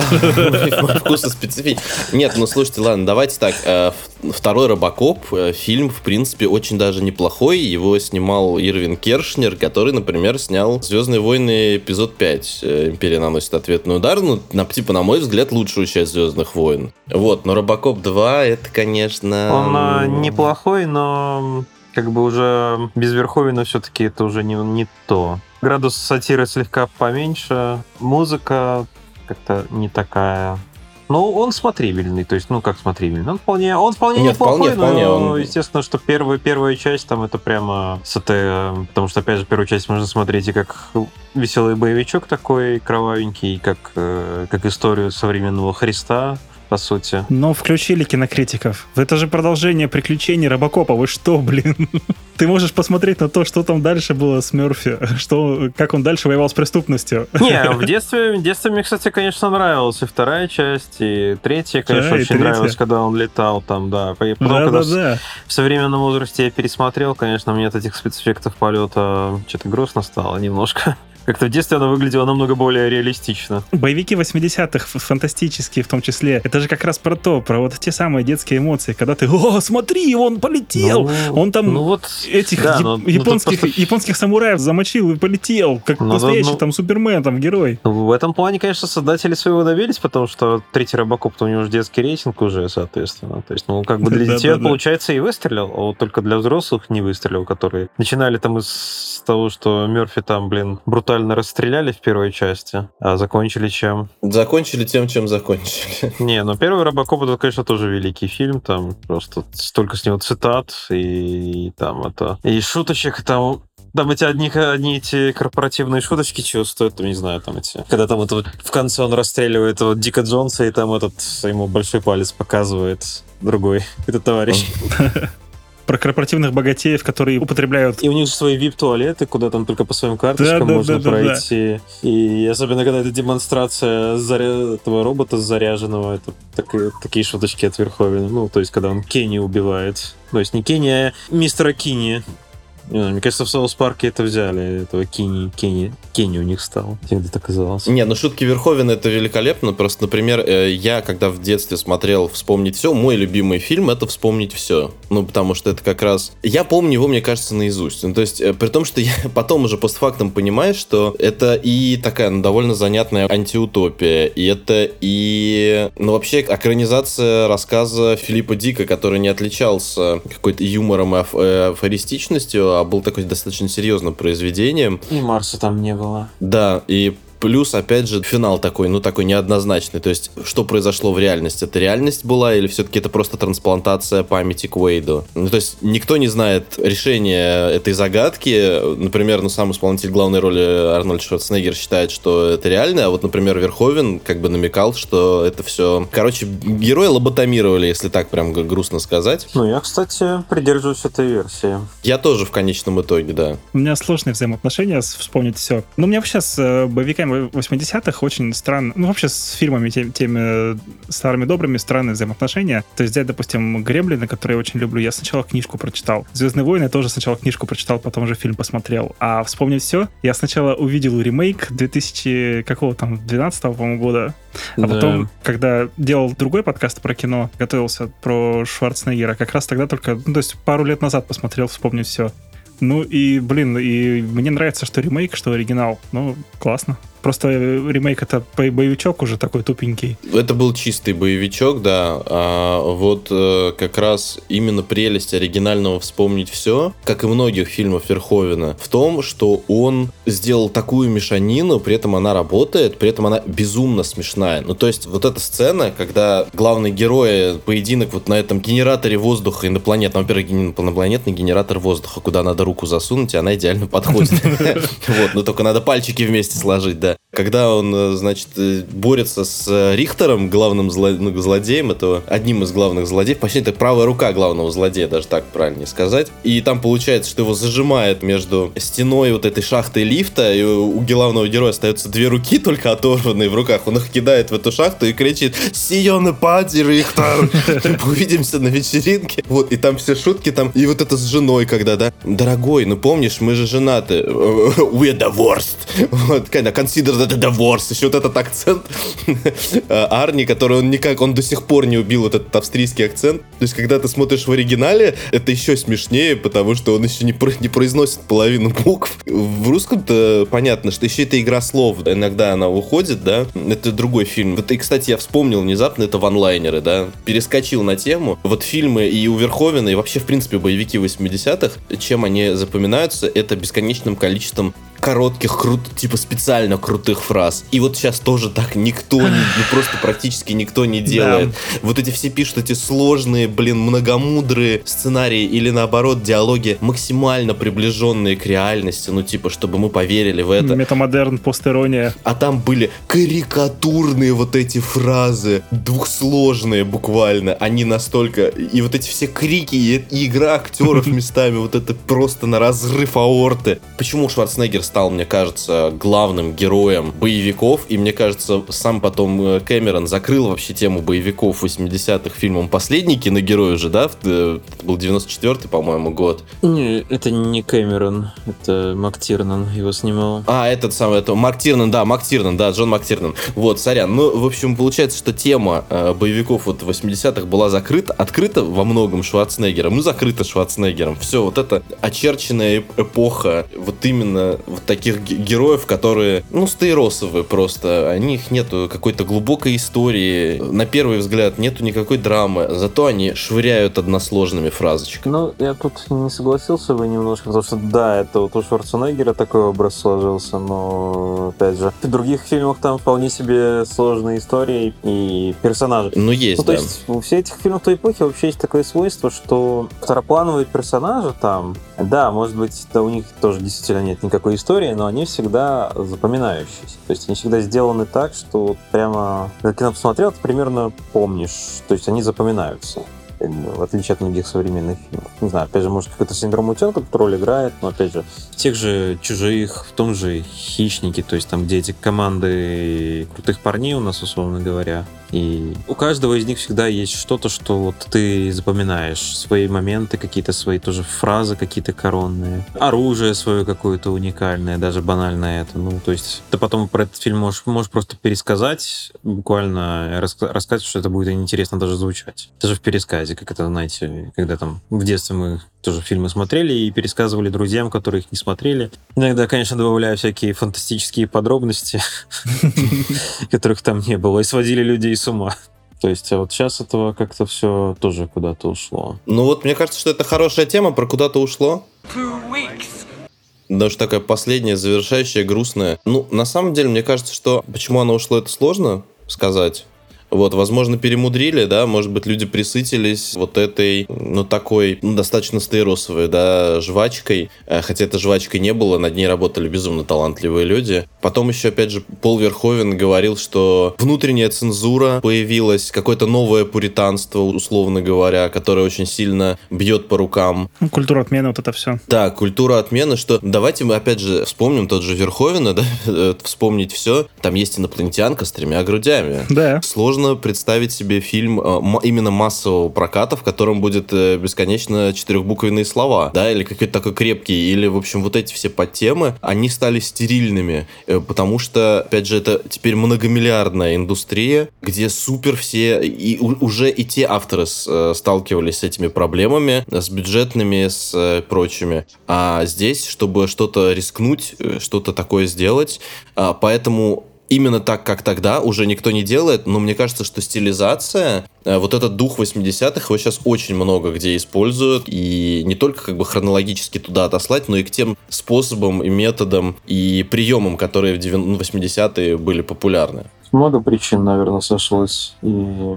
[LAUGHS] Вкусы специфичны. Нет, ну слушайте, ладно, давайте так. Э, второй Робокоп, э, фильм, в принципе, очень даже неплохой. Его снимал Ирвин Кершнер, который, например, снял «Звездные войны» эпизод 5. Э, «Империя наносит ответный удар». Ну, на, типа, на мой взгляд, лучшую часть «Звездных войн». Вот, но Робокоп 2, это, конечно... Он неплохой, но как бы уже без Верховина все-таки это уже не, не то. Градус сатиры слегка поменьше. Музыка как-то не такая ну, он смотрибельный, то есть, ну, как смотрибельный. Он вполне, он вполне Нет, неплохой, вполне, но, он... естественно, что первая, первая часть там это прямо СТ, потому что, опять же, первую часть можно смотреть и как веселый боевичок такой кровавенький, как, э, как историю современного Христа, по сути. Но включили кинокритиков. Это же продолжение приключений Робокопа. Вы что, блин? [LAUGHS] Ты можешь посмотреть на то, что там дальше было с Мерфи, что, как он дальше воевал с преступностью. Не, [LAUGHS] в детстве, в детстве мне, кстати, конечно, нравилась и вторая часть, и третья, конечно, да, очень третья. нравилась, когда он летал там, да. Потом, да, когда да, да. в современном возрасте я пересмотрел, конечно, мне от этих спецэффектов полета что-то грустно стало немножко. [LAUGHS] Как-то в детстве она выглядела намного более реалистично. Боевики 80-х, фантастические в том числе, это же как раз про то, про вот те самые детские эмоции, когда ты, о, смотри, он полетел, ну, он там ну вот, этих да, но, японских, просто... японских самураев замочил и полетел, как ну, настоящий ну, там Супермен, там герой. Ну, в этом плане, конечно, создатели своего добились, потому что третий Робокоп, у него уже детский рейтинг уже, соответственно. То есть, ну, как бы для детей, получается, и выстрелил, а вот только для взрослых не выстрелил, которые начинали там из того, что Мерфи там, блин, брутально брутально расстреляли в первой части, а закончили чем? Закончили тем, чем закончили. [LAUGHS] Не, ну первый Робокоп это, конечно, тоже великий фильм, там просто столько с него цитат и, и там это... И шуточек там там эти одни, одни эти корпоративные шуточки чего стоят, там, не знаю, там эти... Когда там это вот в конце он расстреливает вот Дика Джонса, и там этот ему большой палец показывает другой, [LAUGHS] этот товарищ. [LAUGHS] про корпоративных богатеев, которые употребляют... И у них же свои вип-туалеты, куда там только по своим карточкам да, можно да, пройти. Да, да. И особенно, когда это демонстрация заря... этого робота заряженного, это так... такие шуточки от Верховина. Ну, то есть, когда он Кенни убивает. То есть, не Кенни, а мистера Кини. Не, мне кажется, в Соус Парке это взяли, этого Кенни, Кенни, Кенни у них стал. Тебе так казалось. Не, ну шутки Верховена это великолепно. Просто, например, э, я, когда в детстве смотрел «Вспомнить все», мой любимый фильм это «Вспомнить все». Ну, потому что это как раз... Я помню его, мне кажется, наизусть. Ну, то есть, э, при том, что я [LAUGHS] потом уже постфактом понимаю, что это и такая ну, довольно занятная антиутопия, и это и... Ну, вообще, экранизация рассказа Филиппа Дика, который не отличался какой-то юмором и э, афористичностью, а был такой достаточно серьезным произведением. И Марса там не было. Да, и Плюс, опять же, финал такой, ну, такой неоднозначный. То есть, что произошло в реальности? Это реальность была или все-таки это просто трансплантация памяти к Уэйду? Ну, то есть, никто не знает решения этой загадки. Например, ну, сам исполнитель главной роли Арнольд Шварценеггер считает, что это реально, а вот, например, Верховен как бы намекал, что это все... Короче, героя лоботомировали, если так прям грустно сказать. Ну, я, кстати, придерживаюсь этой версии. Я тоже в конечном итоге, да. У меня сложные взаимоотношения, вспомнить все. Но у меня вообще с э, боевиками 80-х очень странно, ну, вообще с фильмами теми, теми старыми добрыми странные взаимоотношения. То есть взять, допустим, Гремлина, который я очень люблю, я сначала книжку прочитал. Звездные войны я тоже сначала книжку прочитал, потом уже фильм посмотрел. А вспомнить все, я сначала увидел ремейк 2000 какого там, 12 по-моему, года. А да. потом, когда делал другой подкаст про кино, готовился про Шварценеггера, как раз тогда только, ну, то есть пару лет назад посмотрел, вспомнить все. Ну и, блин, и мне нравится, что ремейк, что оригинал. Ну, классно. Просто ремейк это боевичок уже такой тупенький. Это был чистый боевичок, да. А вот э, как раз именно прелесть оригинального «Вспомнить все», как и многих фильмов Верховена, в том, что он сделал такую мешанину, при этом она работает, при этом она безумно смешная. Ну, то есть вот эта сцена, когда главный герой поединок вот на этом генераторе воздуха инопланетного, во-первых, инопланетный генератор воздуха, куда надо руку засунуть, и она идеально подходит. [LAUGHS] Вот, но только надо пальчики вместе сложить, да когда он, э, значит, э, борется с э, Рихтером, главным зло... ну, злодеем этого, одним из главных злодеев, почти это правая рука главного злодея, даже так правильнее сказать. И там получается, что его зажимает между стеной вот этой шахты лифта, и у главного героя остаются две руки [LAUGHS] только оторванные в руках. Он их кидает в эту шахту и кричит «Сион пади, Рихтер! [LAUGHS] Увидимся на вечеринке!» Вот, и там все шутки там, и вот это с женой, когда, да? Дорогой, ну помнишь, мы же женаты. [LAUGHS] We're divorced. Вот, когда consider that a divorce. Еще вот этот акцент [LAUGHS] Арни, который он никак, он до сих пор не убил вот этот австрийский акцент. То есть, когда ты смотришь в оригинале, это еще смешнее, потому что он еще не, про, не произносит половину [LAUGHS] букв. В русском-то понятно, что еще это игра слов. Иногда она уходит, да. Это другой фильм. Вот, и, кстати, я вспомнил внезапно, это ванлайнеры, да. Перескочил на тему. Вот фильмы и у Верховена, и вообще, в принципе, боевики 80-х, чем они запоминаются, это бесконечным количеством коротких, крут, типа специально крутых фраз. И вот сейчас тоже так никто, не, [LAUGHS] ну просто практически никто не делает. Да. Вот эти все пишут эти сложные, блин, многомудрые сценарии или наоборот диалоги максимально приближенные к реальности, ну типа, чтобы мы поверили в это. Метамодерн, постерония. А там были карикатурные вот эти фразы, двухсложные буквально. Они настолько... И вот эти все крики, и, и игра актеров [LAUGHS] местами, вот это просто на разрыв аорты. Почему Шварценеггер стал, мне кажется, главным героем боевиков, и мне кажется, сам потом э, Кэмерон закрыл вообще тему боевиков 80-х фильмом «Последний киногерой» уже, да? Э, это был 94-й, по-моему, год. Не, это не Кэмерон, это МакТирнан его снимал. А, этот самый, это МакТирнан, да, МакТирнан, да, Джон МакТирнан. Вот, сорян. Ну, в общем, получается, что тема э, боевиков вот 80-х была закрыта, открыта во многом Шварценеггером, ну, закрыта Шварценеггером. Все, вот эта очерченная эпоха, вот именно вот таких героев, которые, ну, стейросовые просто. У них нету какой-то глубокой истории. На первый взгляд нету никакой драмы. Зато они швыряют односложными фразочками. Ну, я тут не согласился бы немножко, потому что, да, это вот у Шварценеггера такой образ сложился, но, опять же, в других фильмах там вполне себе сложные истории и персонажи. Ну, есть, ну, то да. есть, у всех этих фильмов той эпохи вообще есть такое свойство, что второплановые персонажи там, да, может быть, да, у них тоже действительно нет никакой истории, но они всегда запоминающиеся. То есть они всегда сделаны так, что прямо, когда кино посмотрел, ты примерно помнишь. То есть они запоминаются в отличие от многих современных фильмов. Не знаю, опять же, может, какой-то синдром утенка тут роль играет, но, опять же, в тех же «Чужих», в том же «Хищнике», то есть там, где эти команды крутых парней у нас, условно говоря, И у каждого из них всегда есть что-то, что вот ты запоминаешь. Свои моменты, какие-то свои тоже фразы какие-то коронные. Оружие свое какое-то уникальное, даже банальное это. Ну, то есть ты потом про этот фильм можешь, можешь просто пересказать, буквально рассказать, что это будет интересно даже звучать. Даже в пересказе, как это, знаете, когда там в детстве мы тоже фильмы смотрели и пересказывали друзьям, которые их не смотрели. Иногда, конечно, добавляю всякие фантастические подробности, [LAUGHS] которых там не было, и сводили людей с ума. То есть, а вот сейчас этого как-то все тоже куда-то ушло. Ну вот, мне кажется, что это хорошая тема, про куда-то ушло. Даже такая последняя, завершающая, грустная. Ну, на самом деле, мне кажется, что почему она ушло, это сложно сказать. Вот, возможно, перемудрили, да, может быть, люди присытились вот этой, ну, такой, ну, достаточно стейросовой, да, жвачкой, э, хотя это жвачкой не было, над ней работали безумно талантливые люди. Потом еще, опять же, Пол Верховен говорил, что внутренняя цензура появилась, какое-то новое пуританство, условно говоря, которое очень сильно бьет по рукам. Ну, культура отмены, вот это все. Да, культура отмены, что давайте мы, опять же, вспомним тот же Верховена, [LAUGHS] да, э, вспомнить все. Там есть инопланетянка с тремя грудями. Да. Сложно сложно представить себе фильм э, именно массового проката, в котором будет э, бесконечно четырехбуквенные слова, да, или какой-то такой крепкий, или, в общем, вот эти все подтемы, они стали стерильными, э, потому что, опять же, это теперь многомиллиардная индустрия, где супер все, и уже и те авторы сталкивались с этими проблемами, с бюджетными, с прочими. А здесь, чтобы что-то рискнуть, что-то такое сделать, а, поэтому именно так, как тогда, уже никто не делает, но мне кажется, что стилизация, э, вот этот дух 80-х, его сейчас очень много где используют, и не только как бы хронологически туда отослать, но и к тем способам и методам и приемам, которые в 80-е ну, были популярны. Много причин, наверное, сошлось. И,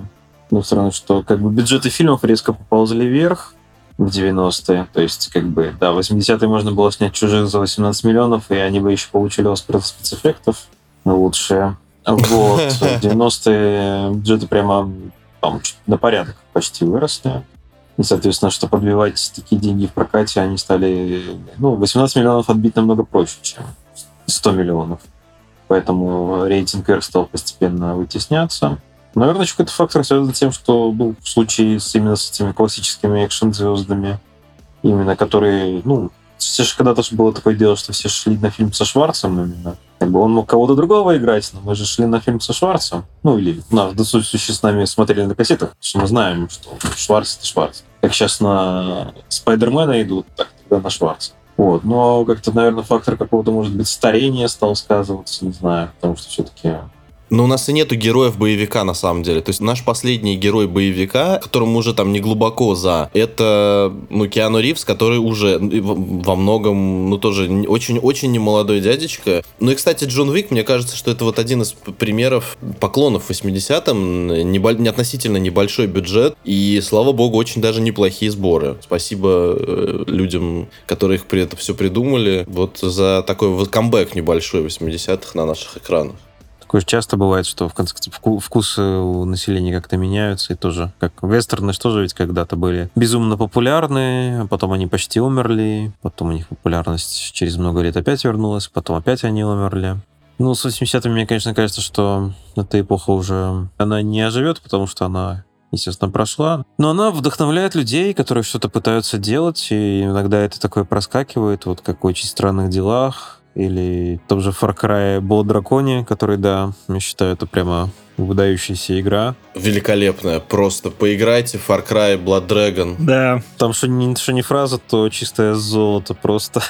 ну, стороны, что как бы бюджеты фильмов резко поползли вверх, в 90-е. То есть, как бы, да, в 80-е можно было снять «Чужих» за 18 миллионов, и они бы еще получили Оскар спецэффектов лучшие. Вот. [LAUGHS] В 90-е бюджеты прямо там, на порядок почти выросли. И, соответственно, что подбивать такие деньги в прокате, они стали... Ну, 18 миллионов отбить намного проще, чем 100 миллионов. Поэтому рейтинг R стал постепенно вытесняться. Наверное, еще какой-то фактор связан с тем, что ну, в случае с, именно с этими классическими экшн-звездами, именно которые, ну, все же когда-то было такое дело, что все шли на фильм со Шварцем именно. Как бы он мог кого-то другого играть, но мы же шли на фильм со Шварцем. Ну, или на в случае с нами смотрели на кассетах, что мы знаем, что Шварц — это Шварц. Как сейчас на Спайдермена идут, так тогда на Шварца. Вот. Но как-то, наверное, фактор какого-то, может быть, старения стал сказываться, не знаю, потому что все-таки но у нас и нету героев боевика на самом деле. То есть наш последний герой боевика, которому уже там не глубоко за, это ну Киану Ривз, который уже во многом, ну тоже очень-очень немолодой дядечка. Ну и, кстати, Джон Вик, мне кажется, что это вот один из примеров поклонов 80-м, небо, не относительно небольшой бюджет, и, слава богу, очень даже неплохие сборы. Спасибо э, людям, которые их при это все придумали, вот за такой вот камбэк небольшой 80-х на наших экранах. Такое часто бывает, что в конце вкусы у населения как-то меняются, и тоже, как вестерны что же ведь когда-то были безумно популярны, а потом они почти умерли, потом у них популярность через много лет опять вернулась, потом опять они умерли. Ну, с 80-ми мне, конечно, кажется, что эта эпоха уже, она не оживет, потому что она естественно, прошла. Но она вдохновляет людей, которые что-то пытаются делать, и иногда это такое проскакивает, вот как в очень странных делах, или в том же Far Cry Blood Драконе, который, да, я считаю, это прямо выдающаяся игра. Великолепная. Просто поиграйте в Far Cry Blood Dragon. Да. Там что не, что не фраза, то чистое золото просто.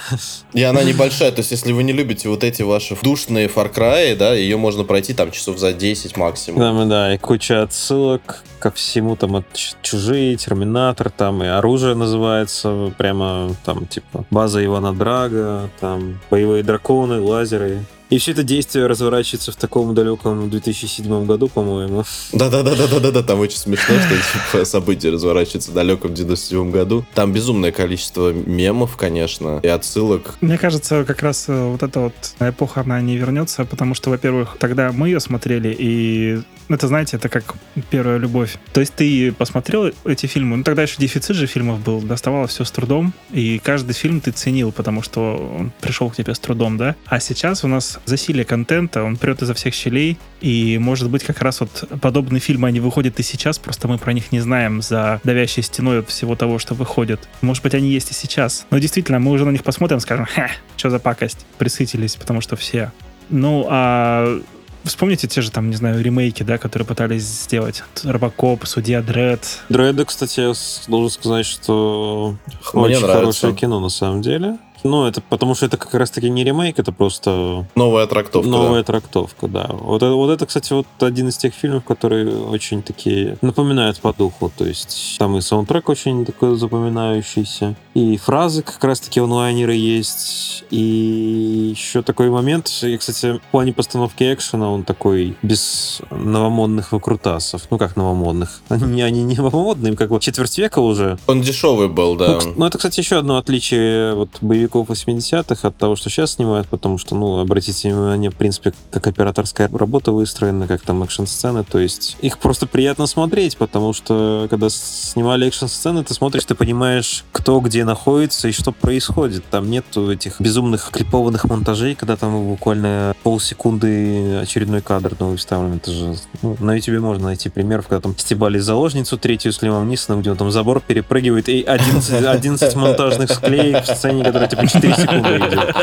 И она небольшая. То есть, если вы не любите вот эти ваши душные Far Cry, да, ее можно пройти там часов за 10 максимум. Да, да, и куча отсылок ко всему, там, от чужие, Терминатор, там, и оружие называется, прямо, там, типа, база Ивана Драга, там, боевые драконы, лазеры. И все это действие разворачивается в таком далеком 2007 году, по-моему. Да-да-да-да-да-да, там очень смешно, что типа, [LAUGHS] события разворачиваются в далеком 97 году. Там безумное количество мемов, конечно, и отсылок. Мне кажется, как раз э, вот эта вот эпоха, она не вернется, потому что, во-первых, тогда мы ее смотрели, и это, знаете, это как первая любовь. То есть ты посмотрел эти фильмы, ну тогда еще дефицит же фильмов был, доставалось все с трудом, и каждый фильм ты ценил, потому что он пришел к тебе с трудом, да? А сейчас у нас засилие контента, он прет изо всех щелей, и, может быть, как раз вот подобные фильмы, они выходят и сейчас, просто мы про них не знаем за давящей стеной от всего того, что выходит. Может быть, они есть и сейчас. Но действительно, мы уже на них посмотрим, скажем, ха, что за пакость, присытились, потому что все. Ну, а Вспомните те же там, не знаю, ремейки, да, которые пытались сделать. Робокоп, Судья Дред. Дреда, кстати, я должен сказать, что Мне очень нравится. хорошее кино на самом деле. Ну, это потому что это как раз-таки не ремейк, это просто Новая трактовка. да. новая трактовка, да. Вот, это- вот это, кстати, вот один из тех фильмов, которые очень такие напоминают по духу. То есть там и саундтрек очень такой запоминающийся, и фразы как раз-таки онлайнеры есть, и еще такой момент, и, кстати, в плане постановки экшена он такой без новомодных выкрутасов. Ну, как новомодных? [LAUGHS] Они, они не новомодные, как бы четверть века уже, Он дешевый был, да. ну, ну, это, кстати, еще одно отличие вот, боевиков 80-х от того, что сейчас снимают, потому что, ну, обратите внимание, в принципе, как операторская работа выстроена, как там экшн-сцены, то есть их просто приятно смотреть, потому что, когда снимали экшн-сцены, ты смотришь, ты понимаешь, кто где находится и что происходит. Там нету этих безумных клипованных монтажей, когда там буквально полсекунды очередной кадр новый вставлен. Это же... ну, на YouTube можно найти примеров, когда там стебали заложницу третью с Лимом Нисоном, где он там забор перепрыгивает, и 11, 11 монтажных склеек в сцене, которая типа 4 секунды идет.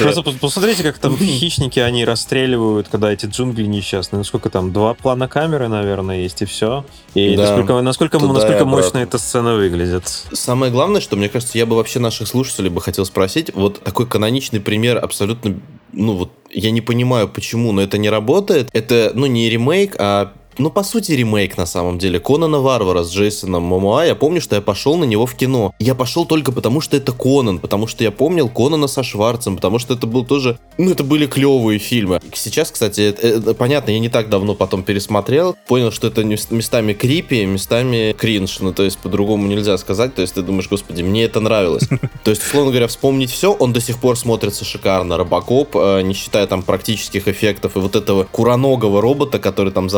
Просто пос- посмотрите, как там хищники, они расстреливают, когда эти джунгли несчастные. Ну сколько там, два плана камеры, наверное, есть, и все. И Да. насколько, насколько, насколько мощно эта сцена выглядит. Самое главное, что, мне кажется, я бы вообще наших слушателей бы хотел спросить, вот такой каноничный пример абсолютно, ну вот, я не понимаю, почему, но это не работает. Это, ну, не ремейк, а ну, по сути, ремейк на самом деле. Конана Варвара с Джейсоном Момоа. Я помню, что я пошел на него в кино. Я пошел только потому, что это Конан, потому что я помнил Конана со Шварцем, потому что это был тоже... Ну, это были клевые фильмы. Сейчас, кстати, это- это понятно, я не так давно потом пересмотрел, понял, что это местами крипи, местами кринж. Ну, то есть, по-другому нельзя сказать. То есть, ты думаешь, господи, мне это нравилось. То есть, условно говоря, вспомнить все, он до сих пор смотрится шикарно. Робокоп, э, не считая там практических эффектов и вот этого куроногого робота, который там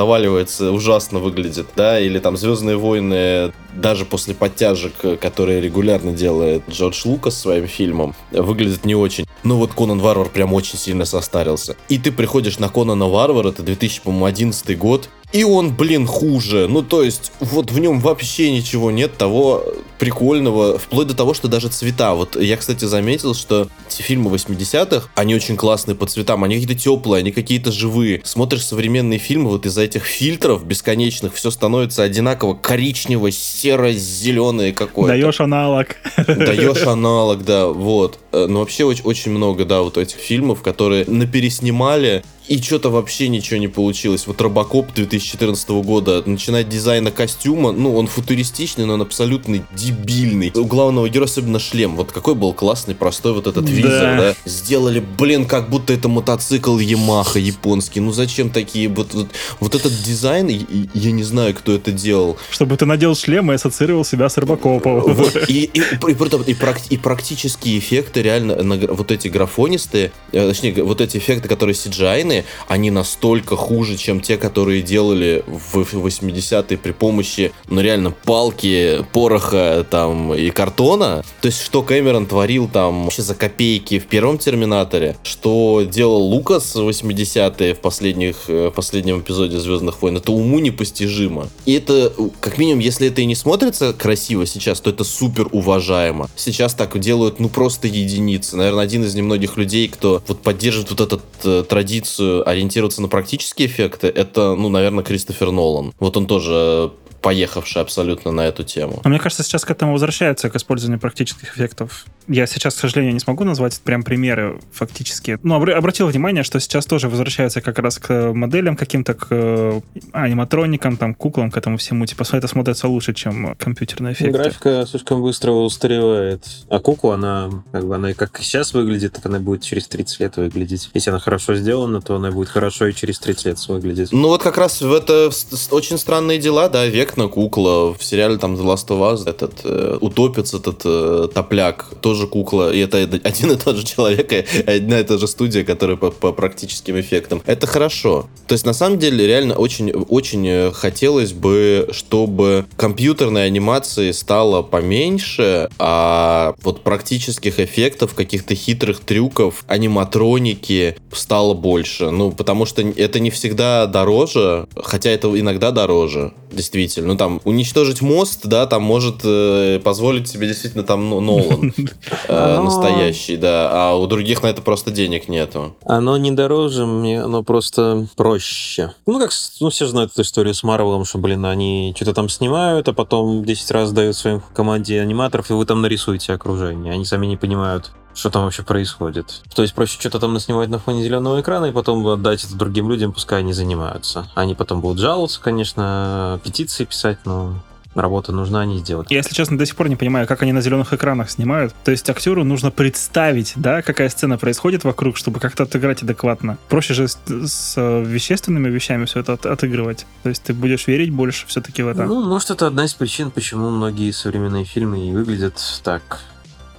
заваливается, ужасно выглядит, да, или там Звездные войны, даже после подтяжек, которые регулярно делает Джордж Лукас своим фильмом, выглядит не очень. Ну вот Конан Варвар прям очень сильно состарился. И ты приходишь на Конана Варвара, это 2011 год, и он, блин, хуже. Ну, то есть, вот в нем вообще ничего нет того прикольного, вплоть до того, что даже цвета. Вот я, кстати, заметил, что эти фильмы 80-х, они очень классные по цветам, они какие-то теплые, они какие-то живые. Смотришь современные фильмы, вот из-за этих фильтров бесконечных все становится одинаково коричнево, серо-зеленое какое-то. Даешь аналог. Даешь [LAUGHS] аналог, да, вот. Э, Но вообще очень, очень много, да, вот этих фильмов, которые напереснимали, и что-то вообще ничего не получилось. Вот Робокоп 2014 года, начиная от дизайна костюма, ну, он футуристичный, но он абсолютно дебильный. У главного героя особенно шлем. Вот какой был классный, простой вот этот Да. визор, да? Сделали, блин, как будто это мотоцикл Ямаха японский. Ну, зачем такие? Вот, вот, вот этот дизайн, и- и я не знаю, кто это делал. Чтобы ты надел шлем и ассоциировал себя с. Вот, [LAUGHS] и, и, и, и, прак- и практические эффекты реально, на вот эти графонистые, э, точнее, вот эти эффекты, которые cgi они настолько хуже, чем те, которые делали в 80-е при помощи, ну реально, палки, пороха там и картона. То есть, что Кэмерон творил там вообще за копейки в первом Терминаторе, что делал Лукас в 80-е в последних, э, в последнем эпизоде Звездных войн, это уму непостижимо. И это, э, как минимум, если это и не смотрится красиво сейчас, то это супер уважаемо. Сейчас так делают, ну, просто единицы. Наверное, один из немногих людей, кто вот поддерживает вот эту э, традицию ориентироваться на практические эффекты, это, ну, наверное, Кристофер Нолан. Вот он тоже поехавший абсолютно на эту тему. Но мне кажется, сейчас к этому возвращаются, к использованию практических эффектов. Я сейчас, к сожалению, не смогу назвать прям примеры фактически. Но обра- обратил внимание, что сейчас тоже возвращаются как раз к моделям каким-то, к э, аниматроникам, там, куклам, к этому всему. Типа, это смотрится лучше, чем компьютерные эффекты. Графика слишком быстро устаревает. А Куку, она как бы она и как сейчас выглядит, так она будет через 30 лет выглядеть. Если она хорошо сделана, то она будет хорошо и через 30 лет выглядеть. Ну вот как раз в это очень странные дела, да, вектор эффектно кукла. В сериале там The Last of Us этот э, утопец, этот э, топляк, тоже кукла. И это один и тот же человек, и одна и та же студия, которая по, по практическим эффектам. Это хорошо. То есть, на самом деле, реально очень, очень хотелось бы, чтобы компьютерной анимации стало поменьше, а вот практических эффектов, каких-то хитрых трюков, аниматроники стало больше. Ну, потому что это не всегда дороже, хотя это иногда дороже, действительно. Ну, там, уничтожить мост, да, там может э, позволить себе действительно там ну, Нолан [LAUGHS] э, настоящий, да, а у других на это просто денег нету. Оно не дороже, мне оно просто проще. Ну, как, ну, все знают эту историю с Марвелом, что, блин, они что-то там снимают, а потом 10 раз дают своим команде аниматоров, и вы там нарисуете окружение. Они сами не понимают, что там вообще происходит. То есть проще что-то там наснимать на фоне зеленого экрана и потом отдать это другим людям, пускай они занимаются. Они потом будут жаловаться, конечно, петиции писать, но работа нужна, они сделают. Я, если честно, до сих пор не понимаю, как они на зеленых экранах снимают. То есть актеру нужно представить, да, какая сцена происходит вокруг, чтобы как-то отыграть адекватно. Проще же с, с вещественными вещами все это от, отыгрывать. То есть ты будешь верить больше все-таки в это. Ну, может, это одна из причин, почему многие современные фильмы и выглядят так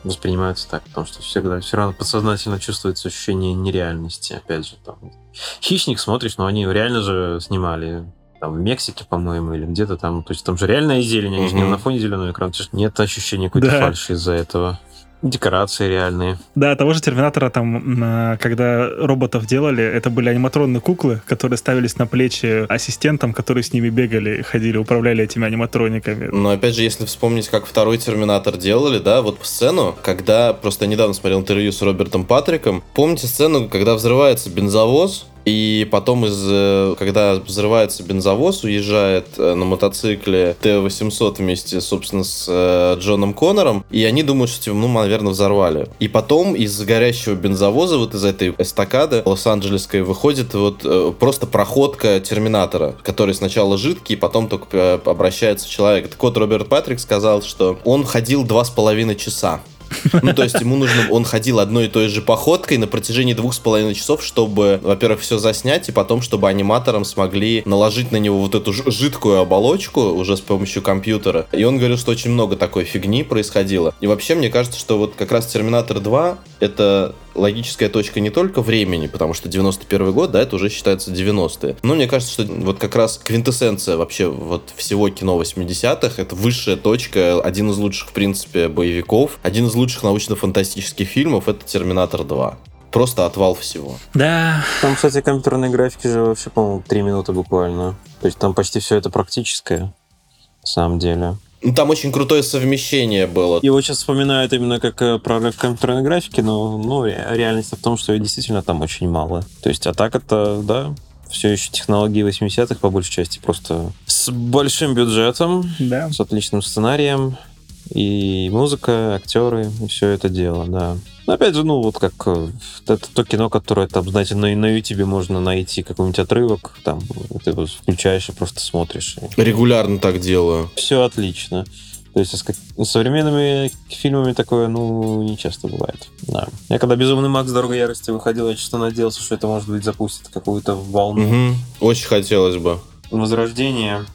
воспринимаются так, потому что всегда все равно подсознательно чувствуется ощущение нереальности. Опять же, там хищник смотришь, но они реально же снимали там в Мексике, по-моему, или где-то там. То есть там же реальная зелень, они же не на фоне зеленого экрана. Нет ощущения какой-то да. фальши из-за этого. Декорации реальные. Да, того же Терминатора там, когда роботов делали, это были аниматронные куклы, которые ставились на плечи ассистентам, которые с ними бегали, ходили, управляли этими аниматрониками. Но опять же, если вспомнить, как второй Терминатор делали, да, вот сцену, когда, просто недавно смотрел интервью с Робертом Патриком, помните сцену, когда взрывается бензовоз, и потом, из, э, когда взрывается бензовоз, уезжает э, на мотоцикле Т-800 вместе, собственно, с э, Джоном Коннором, и они думают, что, типа, ну, наверное, взорвали. И потом из горящего бензовоза, вот из этой эстакады лос-анджелесской, выходит вот просто проходка Терминатора, который сначала жидкий, потом только обращается в человека. Так вот, Роберт Патрик сказал, что он ходил два с половиной часа ну, то есть ему нужно, он ходил одной и той же походкой на протяжении двух с половиной часов, чтобы, во-первых, все заснять, и потом, чтобы аниматорам смогли наложить на него вот эту жидкую оболочку уже с помощью компьютера. И он говорил, что очень много такой фигни происходило. И вообще, мне кажется, что вот как раз Терминатор 2 это логическая точка не только времени, потому что 91 год, да, это уже считается 90-е. Но мне кажется, что вот как раз квинтэссенция вообще вот всего кино 80-х, это высшая точка, один из лучших, в принципе, боевиков, один из лучших научно-фантастических фильмов, это «Терминатор 2» просто отвал всего. Да. Там, кстати, компьютерные графики же вообще, по-моему, три минуты буквально. То есть там почти все это практическое, на самом деле. Ну, там очень крутое совмещение было. Его сейчас вспоминают именно как э, прорыв компьютерной графики, но ну, реальность в том, что ее действительно там очень мало. То есть, а так это, да, все еще технологии 80-х, по большей части, просто с большим бюджетом, да. с отличным сценарием, и музыка, актеры, и все это дело, да. Но опять же, ну, вот как э, это то кино, которое там, знаете, на, на YouTube можно найти какой-нибудь отрывок, там, ты его включаешь и просто смотришь. Регулярно так делаю. Все отлично. То есть с, современными фильмами такое, ну, не часто бывает. Да. Я когда «Безумный Макс. Дорога ярости» выходил, я что надеялся, что это, может быть, запустит какую-то волну. Угу. Очень хотелось бы. Возрождение.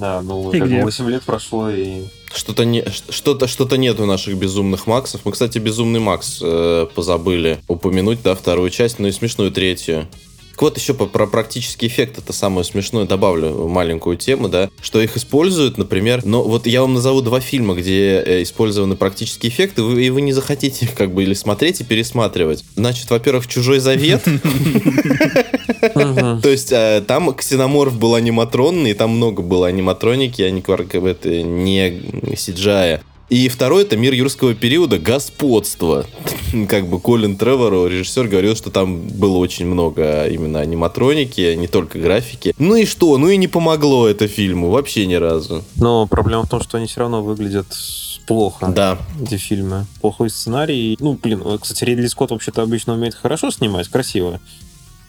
Да, ну, и как где? бы 8 лет прошло, и что-то не, что-то, что-то нет у наших безумных Максов. Мы, кстати, безумный Макс э, позабыли упомянуть, да, вторую часть, но и смешную третью. Так вот, еще про практический эффект, это самое смешное, добавлю маленькую тему, да, что их используют, например, но вот я вам назову два фильма, где э, использованы практические эффекты, и вы, и вы не захотите их как бы или смотреть и пересматривать. Значит, во-первых, «Чужой завет», [LAUGHS] то есть э, там ксеноморф был аниматронный, там много было аниматроники, а не CGI. И второй это мир юрского периода господство. [LAUGHS] как бы Колин Тревору, режиссер, говорил, что там было очень много именно аниматроники, не только графики. Ну и что? Ну и не помогло это фильму вообще ни разу. Но проблема в том, что они все равно выглядят плохо. Да. Эти фильмы. Плохой сценарий. Ну, блин, кстати, Ридли Скотт вообще-то обычно умеет хорошо снимать, красиво.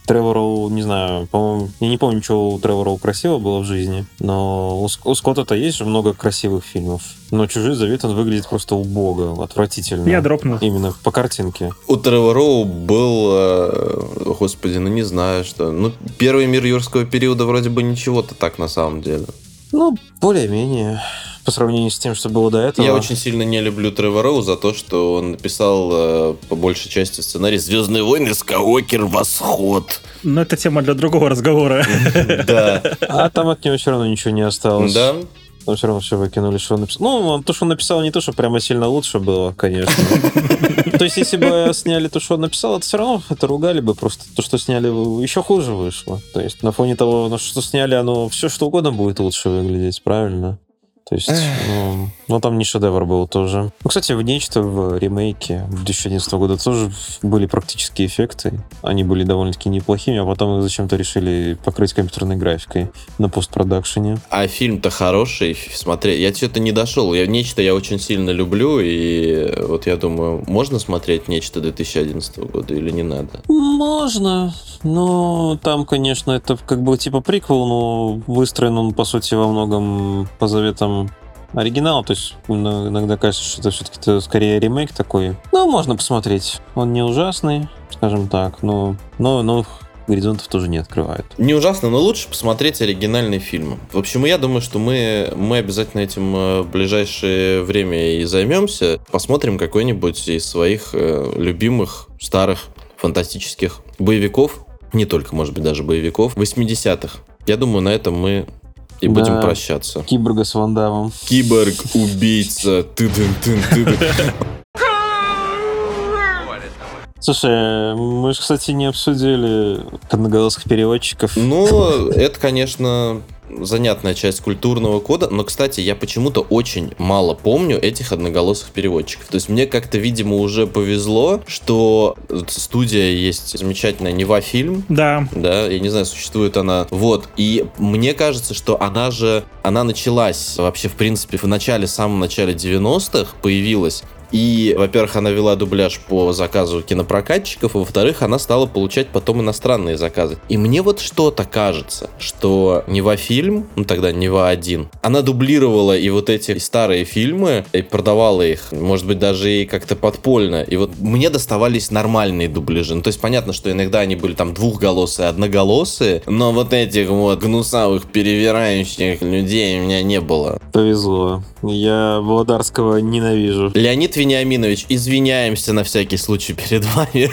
Тревору, не знаю, по-моему, я не помню, что у Тревора красиво было в жизни, но у, у Скотта-то есть же много красивых фильмов. Но «Чужой завет» он выглядит просто убого, отвратительно. Я дропнул. Именно по картинке. У Тревора был, э, господи, ну не знаю, что... Ну, первый мир юрского периода вроде бы ничего-то так на самом деле. Ну, более-менее. По сравнению с тем, что было до этого. Я очень сильно не люблю Тревора Роу за то, что он написал э, по большей части сценарий «Звездные войны. Скайуокер. Восход». Но это тема для другого разговора. [LAUGHS] Да. А там от него все равно ничего не осталось. Да? Но все равно все выкинули, что он написал. Ну, то, что он написал, не то, что прямо сильно лучше было, конечно. То есть, если бы сняли то, что он написал, это все равно это ругали бы. Просто то, что сняли, еще хуже вышло. То есть, на фоне того, ну, что сняли, оно все что угодно будет лучше выглядеть, правильно? То есть, ну, ну, там не шедевр был тоже. Ну, кстати, в нечто в ремейке 2011 года тоже были практические эффекты. Они были довольно-таки неплохими, а потом их зачем-то решили покрыть компьютерной графикой на постпродакшене. А фильм-то хороший. Смотри, я что-то не дошел. Я нечто я очень сильно люблю, и вот я думаю, можно смотреть нечто 2011 года или не надо? Можно. Но там, конечно, это как бы типа приквел, но выстроен он, по сути, во многом по заветам оригинала, то есть иногда кажется, что это все-таки скорее ремейк такой. Ну, можно посмотреть. Он не ужасный, скажем так, но, но, но горизонтов тоже не открывает. Не ужасно, но лучше посмотреть оригинальный фильм. В общем, я думаю, что мы, мы обязательно этим э, в ближайшее время и займемся. Посмотрим какой-нибудь из своих э, любимых старых фантастических боевиков, не только, может быть, даже боевиков, 80-х. Я думаю, на этом мы и будем Да. прощаться. Киборга с Вандамом. Киборг, убийца, тыдын тын тыдын. Слушай, мы же, кстати, не обсудили одноголосых переводчиков. Ну, это, конечно, занятная часть культурного кода, но, кстати, я почему-то очень мало помню этих одноголосых переводчиков. То есть мне как-то, видимо, уже повезло, что студия есть замечательная Нева фильм, Да, да, я не знаю, существует она. Вот, и мне кажется, что она же, она началась вообще, в принципе, в начале, в самом начале 90-х появилась. И, во-первых, она вела дубляж по заказу кинопрокатчиков, а во-вторых, она стала получать потом иностранные заказы. И мне вот что-то кажется, что Нева фильм, ну тогда Нева 1, она дублировала и вот эти старые фильмы, и продавала их, может быть, даже и как-то подпольно. И вот мне доставались нормальные дубляжи. Ну, то есть понятно, что иногда они были там двухголосые, одноголосые, но вот этих вот гнусавых, перевирающих людей у меня не было. Повезло. Я Володарского ненавижу. Леонид Вениаминович, извиняемся на всякий случай перед вами.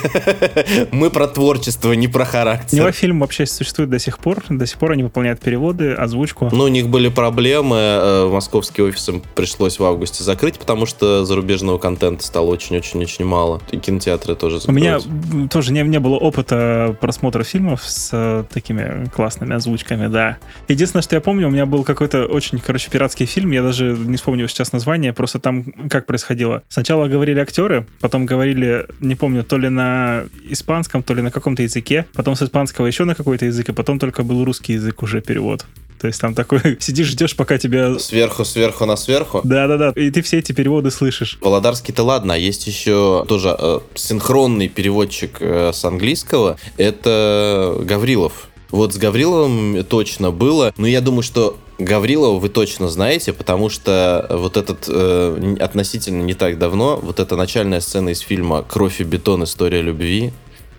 [LAUGHS] Мы про творчество, не про характер. фильм вообще существует до сих пор. До сих пор они выполняют переводы, озвучку. Ну, у них были проблемы, э, московский офис им пришлось в августе закрыть, потому что зарубежного контента стало очень-очень-очень мало. И кинотеатры тоже У меня закрылись. тоже не, не было опыта просмотра фильмов с э, такими классными озвучками, да. Единственное, что я помню, у меня был какой-то очень, короче, пиратский фильм, я даже не вспомню сейчас название, просто там как происходило. Сначала говорили актеры, потом говорили, не помню, то ли на испанском, то ли на каком-то языке, потом с испанского еще на какой-то язык, и потом только был русский язык уже перевод. То есть там такой, [LAUGHS] сидишь, ждешь, пока тебя... Сверху, сверху на сверху. Да-да-да, и ты все эти переводы слышишь. Володарский-то ладно, а есть еще тоже э, синхронный переводчик э, с английского. Это Гаврилов. Вот с Гавриловым точно было. Но я думаю, что Гаврилова вы точно знаете, потому что вот этот э, относительно не так давно, вот эта начальная сцена из фильма «Кровь и бетон. История любви»,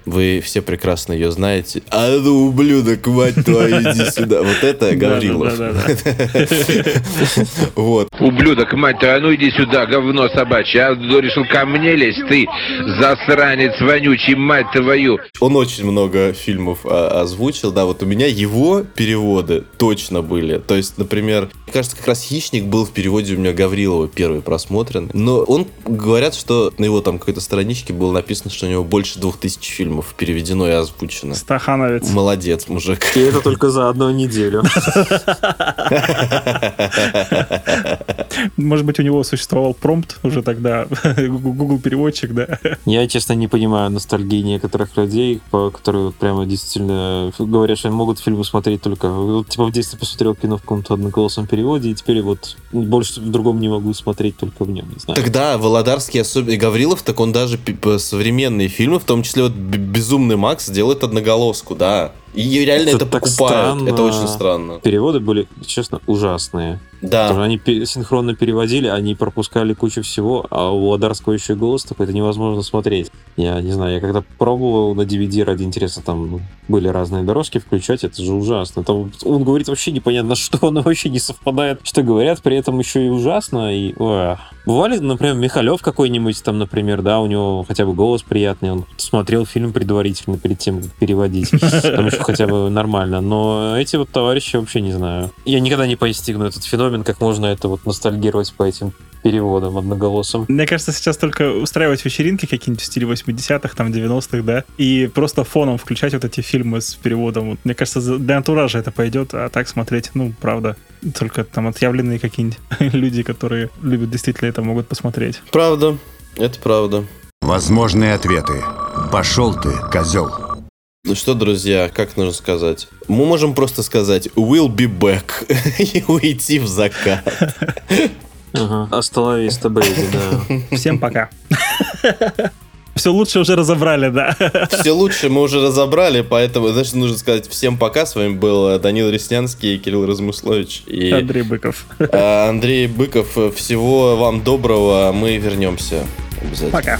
вы все прекрасно ее знаете. А ну, ублюдок, мать твою, иди сюда. Вот это Гаврилов. Вот. Ублюдок, мать твою, а ну иди сюда, говно собачье. А ты решил ко мне лезть, ты засранец вонючий, мать твою. Он очень много фильмов а, озвучил, да, вот у меня его переводы точно были. То есть, например, кажется, как раз «Хищник» был в переводе у меня Гаврилова первый просмотрен. Но он, говорят, что на его там какой-то страничке было написано, что у него больше двух тысяч фильмов переведено и озвучено. Стахановец. Молодец, мужик. И это только за одну неделю. [LAUGHS] Может быть, у него существовал промпт уже тогда, [LAUGHS] Google переводчик, да. Я, честно, не понимаю ностальгии некоторых людей, по- которые вот прямо действительно говорят, что они могут фильмы смотреть только... вот, Типа в детстве посмотрел кино в каком-то одноголосом переводе, и теперь вот больше в другом не могу смотреть только в нем, не знаю. Тогда Володарский, особенно Гаврилов, так он даже современные фильмы, в том числе вот «Б- «Безумный Макс», делает одноголоску, да. И реально Это это, так покупают. странно. Это очень странно. Переводы были, честно, ужасные. Да. Потому что они синхронно переводили, они пропускали кучу всего, а у Адарского еще и голос такой, это невозможно смотреть. Я не знаю, я когда пробовал на DVD ради интереса, там были разные дорожки включать, это же ужасно. Там он говорит вообще непонятно [LAUGHS] что, он вообще не совпадает, что говорят, при этом еще и ужасно. И, ой. Бывали, например, Михалев какой-нибудь там, например, да, у него хотя бы голос приятный, он смотрел фильм предварительно перед тем, как переводить. [LAUGHS] Там еще хотя бы нормально. Но эти вот товарищи вообще не знаю. Я никогда не постигну этот феномен, как можно это вот ностальгировать по этим переводам одноголосым. Мне кажется, сейчас только устраивать вечеринки какие-нибудь в стиле 80-х, там, 90-х, да, и просто фоном включать вот эти фильмы с переводом. Вот, Мне кажется, за- для антуража это пойдет, а так смотреть, ну, правда, только там отъявленные какие-нибудь [LAUGHS] люди, которые любят действительно это, могут посмотреть. Правда. Это правда. Возможные ответы. Пошел ты, козел. Ну что, друзья, как нужно сказать? Мы можем просто сказать «We'll be back» [LAUGHS] и уйти в закат. Ага. Остановись, Бэйби, да. Всем пока. [LAUGHS] Все лучше уже разобрали, да. Все лучше мы уже разобрали, поэтому, значит, нужно сказать всем пока. С вами был Данил Реснянский, Кирилл Размыслович и Андрей Быков. э, Андрей Быков. Всего вам доброго, мы вернемся обязательно. Пока.